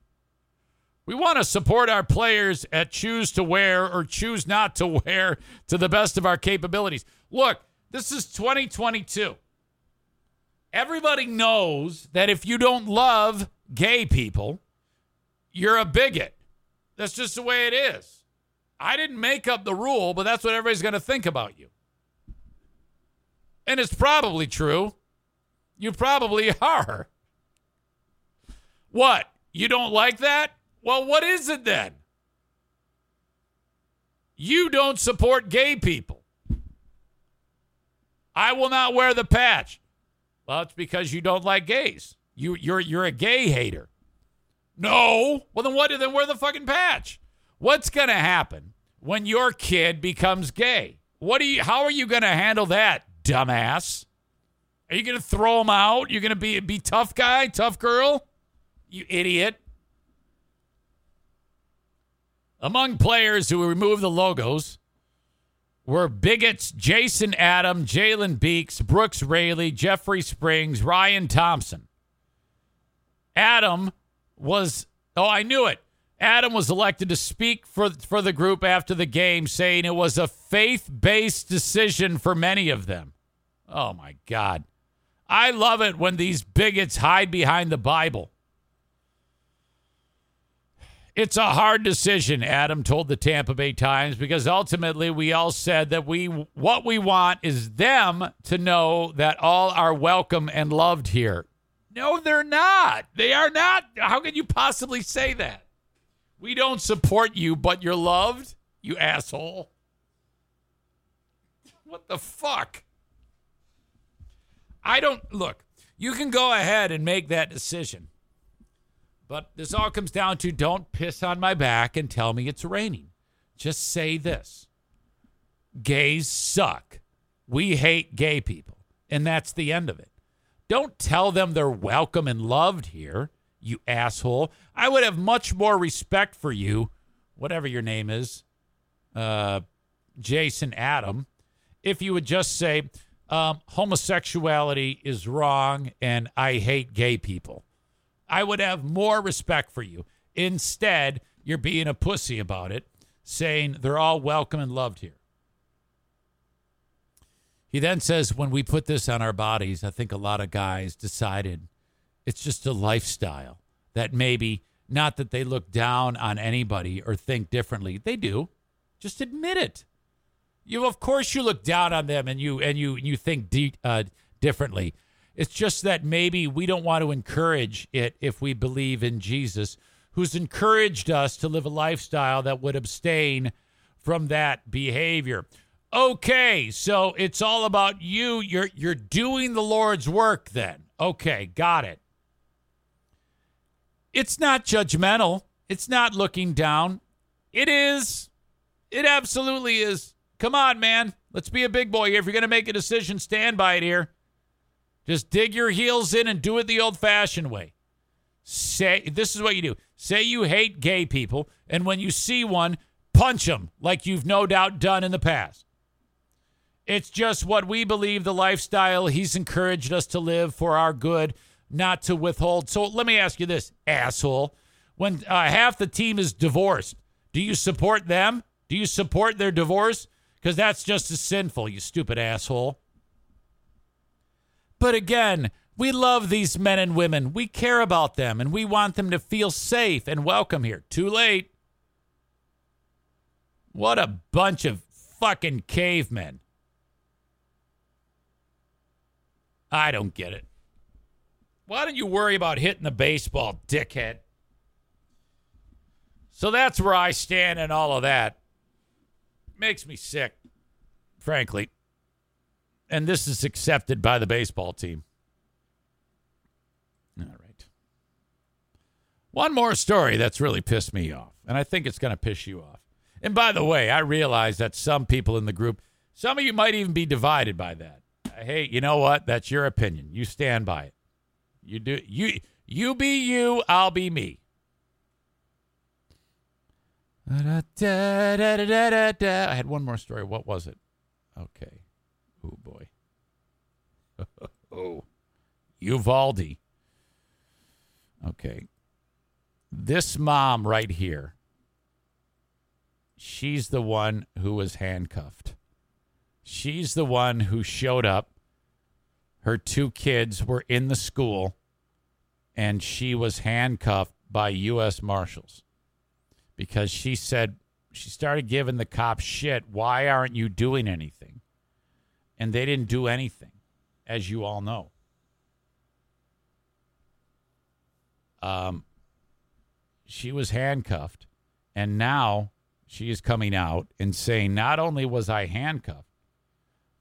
We want to support our players at choose to wear or choose not to wear to the best of our capabilities. Look, this is 2022. Everybody knows that if you don't love gay people, you're a bigot. That's just the way it is. I didn't make up the rule, but that's what everybody's going to think about you. And it's probably true. You probably are. What? You don't like that? Well, what is it then? You don't support gay people. I will not wear the patch. Well, it's because you don't like gays. You you're you're a gay hater. No. Well then what then wear the fucking patch? What's gonna happen when your kid becomes gay? What do you? How are you going to handle that, dumbass? Are you going to throw him out? You're going to be be tough guy, tough girl? You idiot. Among players who removed the logos were bigots Jason Adam, Jalen Beeks, Brooks Raley, Jeffrey Springs, Ryan Thompson. Adam was, oh, I knew it. Adam was elected to speak for, for the group after the game, saying it was a faith based decision for many of them. Oh, my God. I love it when these bigots hide behind the Bible. It's a hard decision, Adam told the Tampa Bay Times, because ultimately we all said that we what we want is them to know that all are welcome and loved here. No, they're not. They are not. How can you possibly say that? We don't support you, but you're loved, you asshole. What the fuck? I don't look. You can go ahead and make that decision. But this all comes down to don't piss on my back and tell me it's raining. Just say this gays suck. We hate gay people. And that's the end of it. Don't tell them they're welcome and loved here, you asshole. I would have much more respect for you, whatever your name is, uh, Jason Adam, if you would just say, um, homosexuality is wrong and I hate gay people. I would have more respect for you. Instead, you're being a pussy about it, saying they're all welcome and loved here. He then says, when we put this on our bodies, I think a lot of guys decided it's just a lifestyle that maybe not that they look down on anybody or think differently. They do. Just admit it. You, of course, you look down on them and you and you you think de- uh, differently. It's just that maybe we don't want to encourage it if we believe in Jesus, who's encouraged us to live a lifestyle that would abstain from that behavior. Okay, so it's all about you. You're you're doing the Lord's work then. Okay, got it. It's not judgmental. It's not looking down. It is. It absolutely is. Come on, man. Let's be a big boy here. If you're going to make a decision, stand by it here. Just dig your heels in and do it the old fashioned way. Say, this is what you do say you hate gay people, and when you see one, punch them like you've no doubt done in the past. It's just what we believe the lifestyle he's encouraged us to live for our good, not to withhold. So let me ask you this, asshole. When uh, half the team is divorced, do you support them? Do you support their divorce? Because that's just as sinful, you stupid asshole. But again, we love these men and women. We care about them and we want them to feel safe and welcome here. Too late. What a bunch of fucking cavemen. I don't get it. Why don't you worry about hitting the baseball, dickhead? So that's where I stand and all of that. Makes me sick, frankly and this is accepted by the baseball team. All right. One more story that's really pissed me off, and I think it's going to piss you off. And by the way, I realize that some people in the group, some of you might even be divided by that. Hey, you know what? That's your opinion. You stand by it. You do you you be you, I'll be me. I had one more story. What was it? Okay. Oh boy. oh. Uvalde. Okay. This mom right here. She's the one who was handcuffed. She's the one who showed up. Her two kids were in the school and she was handcuffed by U.S. Marshals because she said she started giving the cops shit. Why aren't you doing anything? and they didn't do anything, as you all know. Um, she was handcuffed, and now she is coming out and saying, Not only was I handcuffed,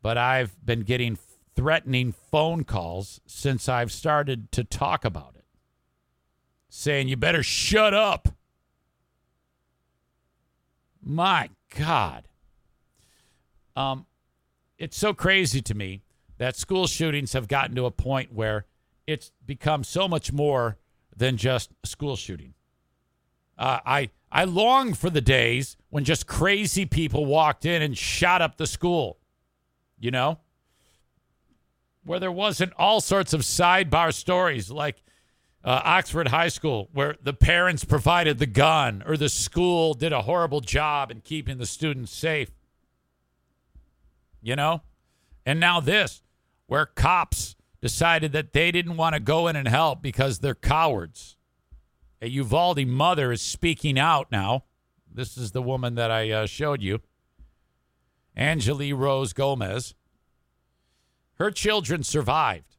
but I've been getting threatening phone calls since I've started to talk about it, saying, You better shut up. My God. Um, it's so crazy to me that school shootings have gotten to a point where it's become so much more than just school shooting. Uh, I I long for the days when just crazy people walked in and shot up the school. You know, where there wasn't all sorts of sidebar stories like uh, Oxford High School, where the parents provided the gun or the school did a horrible job in keeping the students safe. You know? And now this, where cops decided that they didn't want to go in and help because they're cowards. A Uvalde mother is speaking out now. This is the woman that I uh, showed you, Angeli Rose Gomez. Her children survived.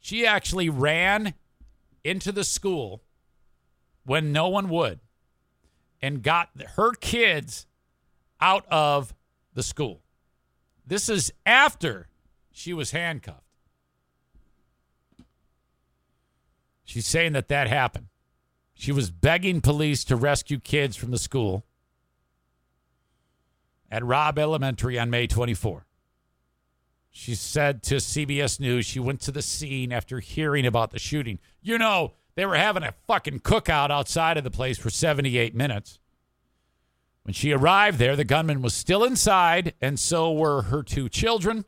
She actually ran into the school when no one would and got her kids out of the school. This is after she was handcuffed. She's saying that that happened. She was begging police to rescue kids from the school at Robb Elementary on May 24. She said to CBS News she went to the scene after hearing about the shooting. You know, they were having a fucking cookout outside of the place for 78 minutes. When she arrived there, the gunman was still inside, and so were her two children.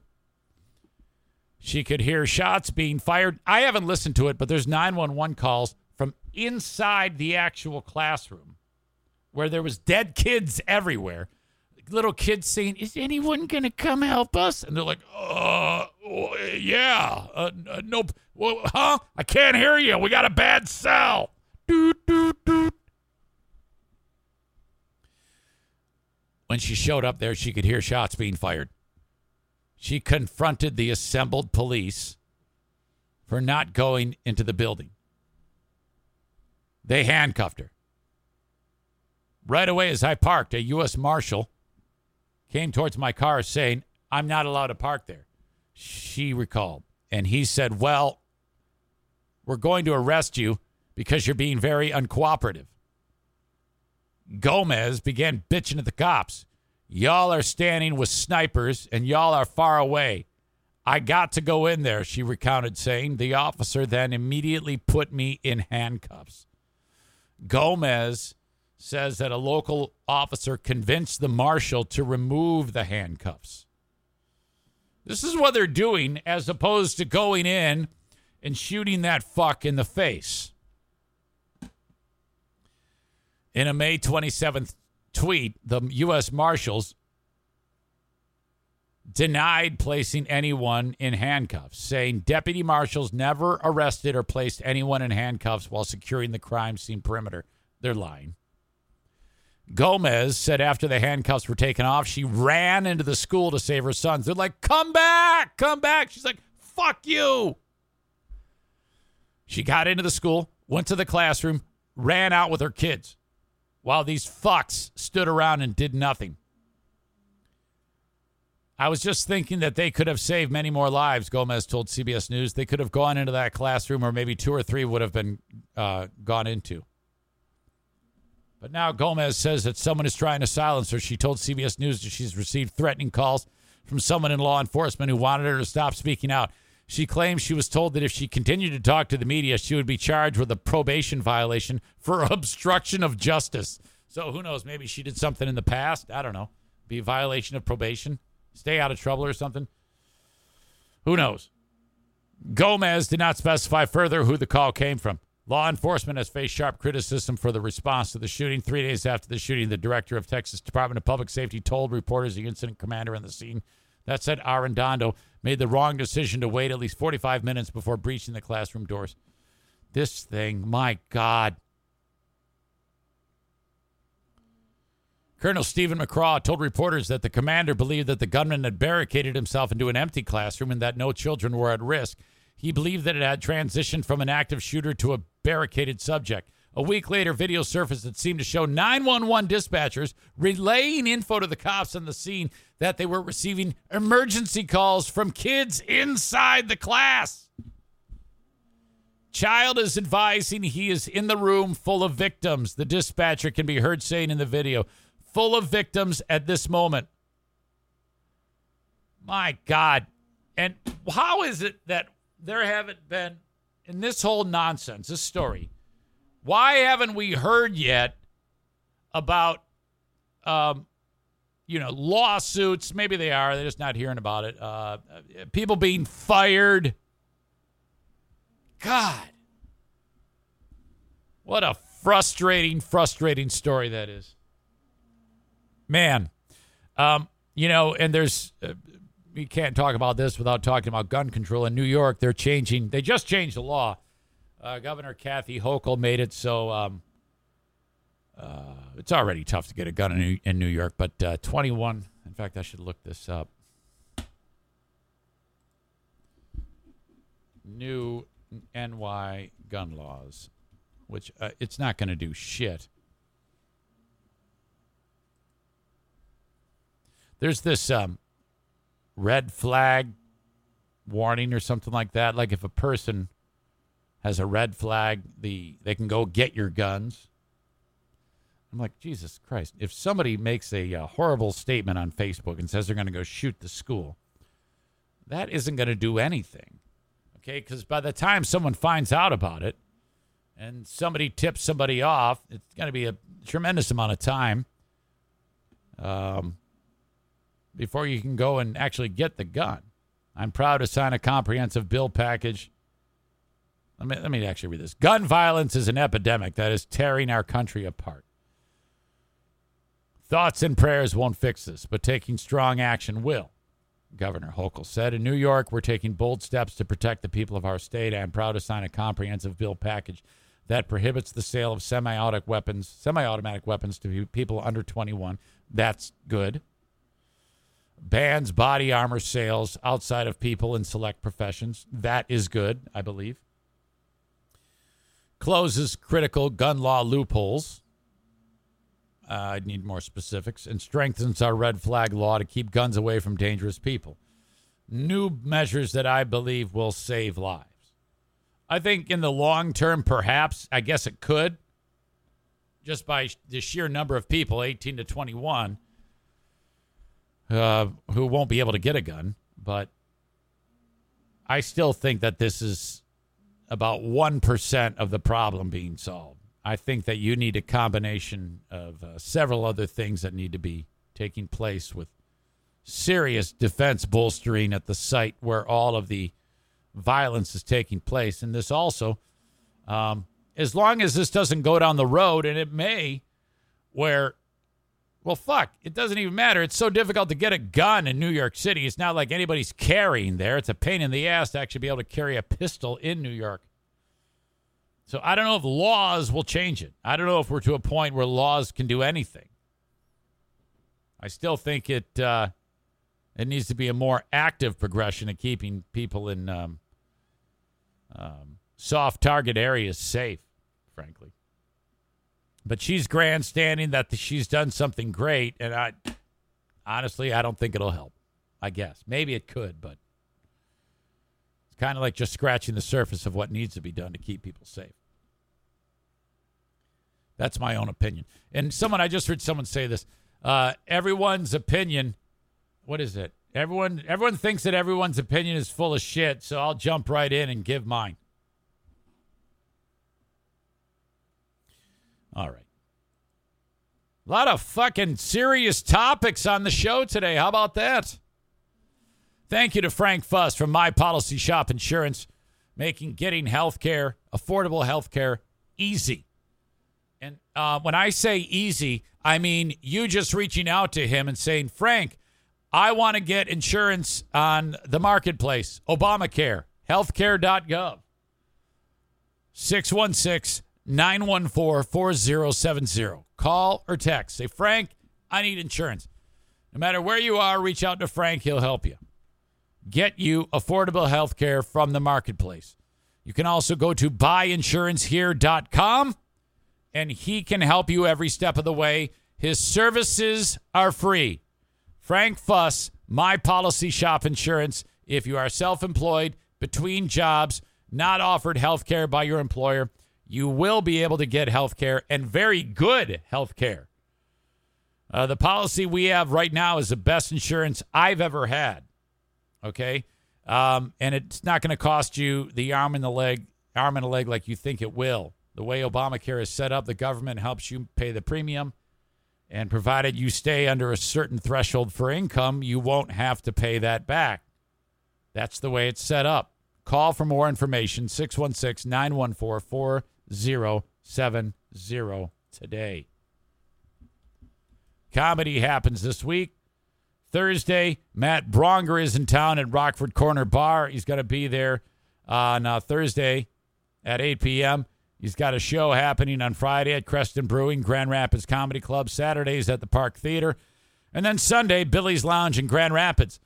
She could hear shots being fired. I haven't listened to it, but there's 911 calls from inside the actual classroom where there was dead kids everywhere little kids saying, "Is anyone going to come help us?" And they're like, "Uh, yeah, uh, uh, nope, well, huh? I can't hear you. We got a bad cell." Doot, doot, doot. When she showed up there, she could hear shots being fired. She confronted the assembled police for not going into the building. They handcuffed her. Right away, as I parked, a U.S. Marshal came towards my car saying, I'm not allowed to park there. She recalled. And he said, Well, we're going to arrest you because you're being very uncooperative. Gomez began bitching at the cops. Y'all are standing with snipers and y'all are far away. I got to go in there, she recounted, saying. The officer then immediately put me in handcuffs. Gomez says that a local officer convinced the marshal to remove the handcuffs. This is what they're doing as opposed to going in and shooting that fuck in the face. In a May 27th tweet, the U.S. Marshals denied placing anyone in handcuffs, saying deputy marshals never arrested or placed anyone in handcuffs while securing the crime scene perimeter. They're lying. Gomez said after the handcuffs were taken off, she ran into the school to save her sons. They're like, come back, come back. She's like, fuck you. She got into the school, went to the classroom, ran out with her kids while these fucks stood around and did nothing. I was just thinking that they could have saved many more lives, Gomez told CBS News. They could have gone into that classroom, or maybe two or three would have been uh, gone into. But now Gomez says that someone is trying to silence her. She told CBS News that she's received threatening calls from someone in law enforcement who wanted her to stop speaking out. She claims she was told that if she continued to talk to the media, she would be charged with a probation violation for obstruction of justice. So who knows? Maybe she did something in the past. I don't know. Be a violation of probation, stay out of trouble or something. Who knows? Gomez did not specify further who the call came from. Law enforcement has faced sharp criticism for the response to the shooting. Three days after the shooting, the director of Texas Department of Public Safety told reporters the incident commander on the scene that said Arredondo made the wrong decision to wait at least 45 minutes before breaching the classroom doors. This thing, my God. Colonel Steven McCraw told reporters that the commander believed that the gunman had barricaded himself into an empty classroom and that no children were at risk. He believed that it had transitioned from an active shooter to a barricaded subject. A week later, video surfaced that seemed to show 911 dispatchers relaying info to the cops on the scene that they were receiving emergency calls from kids inside the class. Child is advising he is in the room full of victims. The dispatcher can be heard saying in the video, full of victims at this moment. My God. And how is it that there haven't been, in this whole nonsense, this story, why haven't we heard yet about, um, you know, lawsuits? Maybe they are. They're just not hearing about it. Uh, people being fired. God. What a frustrating, frustrating story that is. Man. Um, you know, and there's, uh, we can't talk about this without talking about gun control. In New York, they're changing, they just changed the law. Uh, Governor Kathy Hochul made it so um, uh, it's already tough to get a gun in New, in New York, but uh, 21, in fact, I should look this up. New NY gun laws, which uh, it's not going to do shit. There's this um, red flag warning or something like that. Like if a person has a red flag, the they can go get your guns. I'm like, Jesus Christ. If somebody makes a uh, horrible statement on Facebook and says they're going to go shoot the school, that isn't going to do anything. Okay? Because by the time someone finds out about it and somebody tips somebody off, it's going to be a tremendous amount of time um, before you can go and actually get the gun. I'm proud to sign a comprehensive bill package. Let me, let me actually read this. Gun violence is an epidemic that is tearing our country apart. Thoughts and prayers won't fix this, but taking strong action will. Governor Hochul said. In New York, we're taking bold steps to protect the people of our state. I am proud to sign a comprehensive bill package that prohibits the sale of semi-automatic weapons, semi-automatic weapons to people under 21. That's good. Bans body armor sales outside of people in select professions. That is good, I believe. Closes critical gun law loopholes. Uh, I need more specifics. And strengthens our red flag law to keep guns away from dangerous people. New measures that I believe will save lives. I think in the long term, perhaps, I guess it could, just by the sheer number of people, 18 to 21, uh, who won't be able to get a gun. But I still think that this is about 1% of the problem being solved. I think that you need a combination of uh, several other things that need to be taking place with serious defense bolstering at the site where all of the violence is taking place. And this also, um, as long as this doesn't go down the road, and it may, where, well, fuck, it doesn't even matter. It's so difficult to get a gun in New York City. It's not like anybody's carrying there. It's a pain in the ass to actually be able to carry a pistol in New York. So I don't know if laws will change it. I don't know if we're to a point where laws can do anything. I still think it uh, it needs to be a more active progression of keeping people in um, um, soft target areas safe, frankly. But she's grandstanding that she's done something great, and I honestly I don't think it'll help. I guess maybe it could, but it's kind of like just scratching the surface of what needs to be done to keep people safe. That's my own opinion. And someone, I just heard someone say this. Uh, everyone's opinion, what is it? Everyone, everyone thinks that everyone's opinion is full of shit. So I'll jump right in and give mine. All right. A lot of fucking serious topics on the show today. How about that? Thank you to Frank Fuss from My Policy Shop Insurance, making getting health care, affordable health care, easy. And uh, when I say easy, I mean you just reaching out to him and saying, Frank, I want to get insurance on the marketplace, Obamacare, healthcare.gov. 616 914 4070. Call or text. Say, Frank, I need insurance. No matter where you are, reach out to Frank. He'll help you. Get you affordable health care from the marketplace. You can also go to buyinsurancehere.com and he can help you every step of the way. His services are free. Frank Fuss, My Policy Shop Insurance. If you are self employed, between jobs, not offered health care by your employer, you will be able to get health care and very good health care. Uh, the policy we have right now is the best insurance I've ever had. Okay, um, and it's not going to cost you the arm and the leg, arm and a leg like you think it will. The way Obamacare is set up, the government helps you pay the premium, and provided you stay under a certain threshold for income, you won't have to pay that back. That's the way it's set up. Call for more information 616 914 4070 today. Comedy happens this week. Thursday, Matt Braunger is in town at Rockford Corner Bar. He's going to be there on uh, Thursday at 8 p.m. He's got a show happening on Friday at Creston Brewing, Grand Rapids Comedy Club, Saturdays at the Park Theater, and then Sunday, Billy's Lounge in Grand Rapids.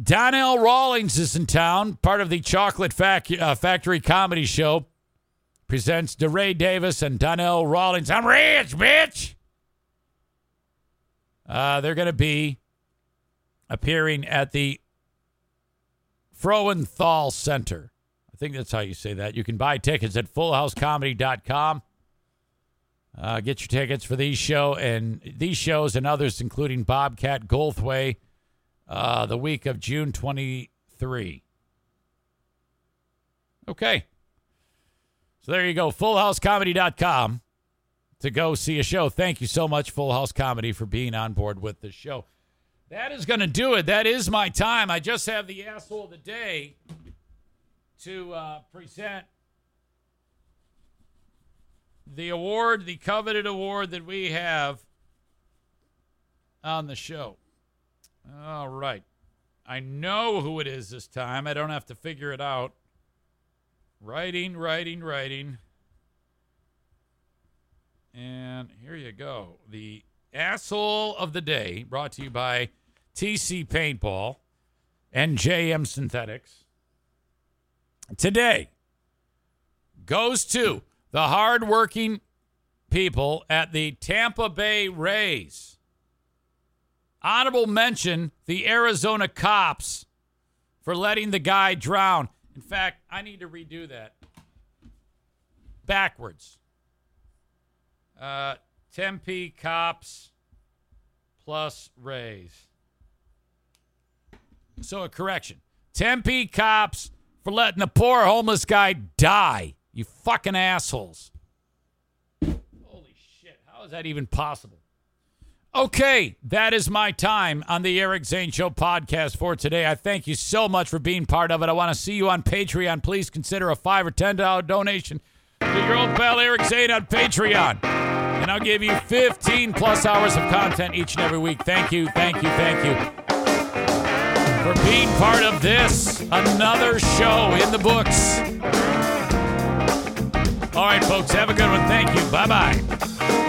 Donnell Rawlings is in town, part of the Chocolate Fac- uh, Factory Comedy Show. Presents DeRay Davis and Donnell Rawlings. I'm rich, bitch. Uh, they're going to be appearing at the Frauenthal Center. I think that's how you say that. You can buy tickets at fullhousecomedy.com. Uh, get your tickets for these show and these shows and others, including Bobcat Goldthwait, uh, the week of June 23. Okay. So there you go, fullhousecomedy.com to go see a show. Thank you so much, Full House Comedy, for being on board with the show. That is going to do it. That is my time. I just have the asshole of the day to uh, present the award, the coveted award that we have on the show. All right. I know who it is this time. I don't have to figure it out. Writing, writing, writing. And here you go. The asshole of the day brought to you by TC Paintball and JM Synthetics. Today goes to the hardworking people at the Tampa Bay Rays. Honorable mention the Arizona cops for letting the guy drown. In fact, I need to redo that backwards. Uh, Tempe cops plus Rays. So a correction. Tempe cops for letting a poor homeless guy die. You fucking assholes. Holy shit. How is that even possible? Okay, that is my time on the Eric Zane Show podcast for today. I thank you so much for being part of it. I want to see you on Patreon. Please consider a five or ten dollar donation to your old pal Eric Zane on Patreon. And I'll give you 15 plus hours of content each and every week. Thank you, thank you, thank you for being part of this. Another show in the books. All right, folks, have a good one. Thank you. Bye bye.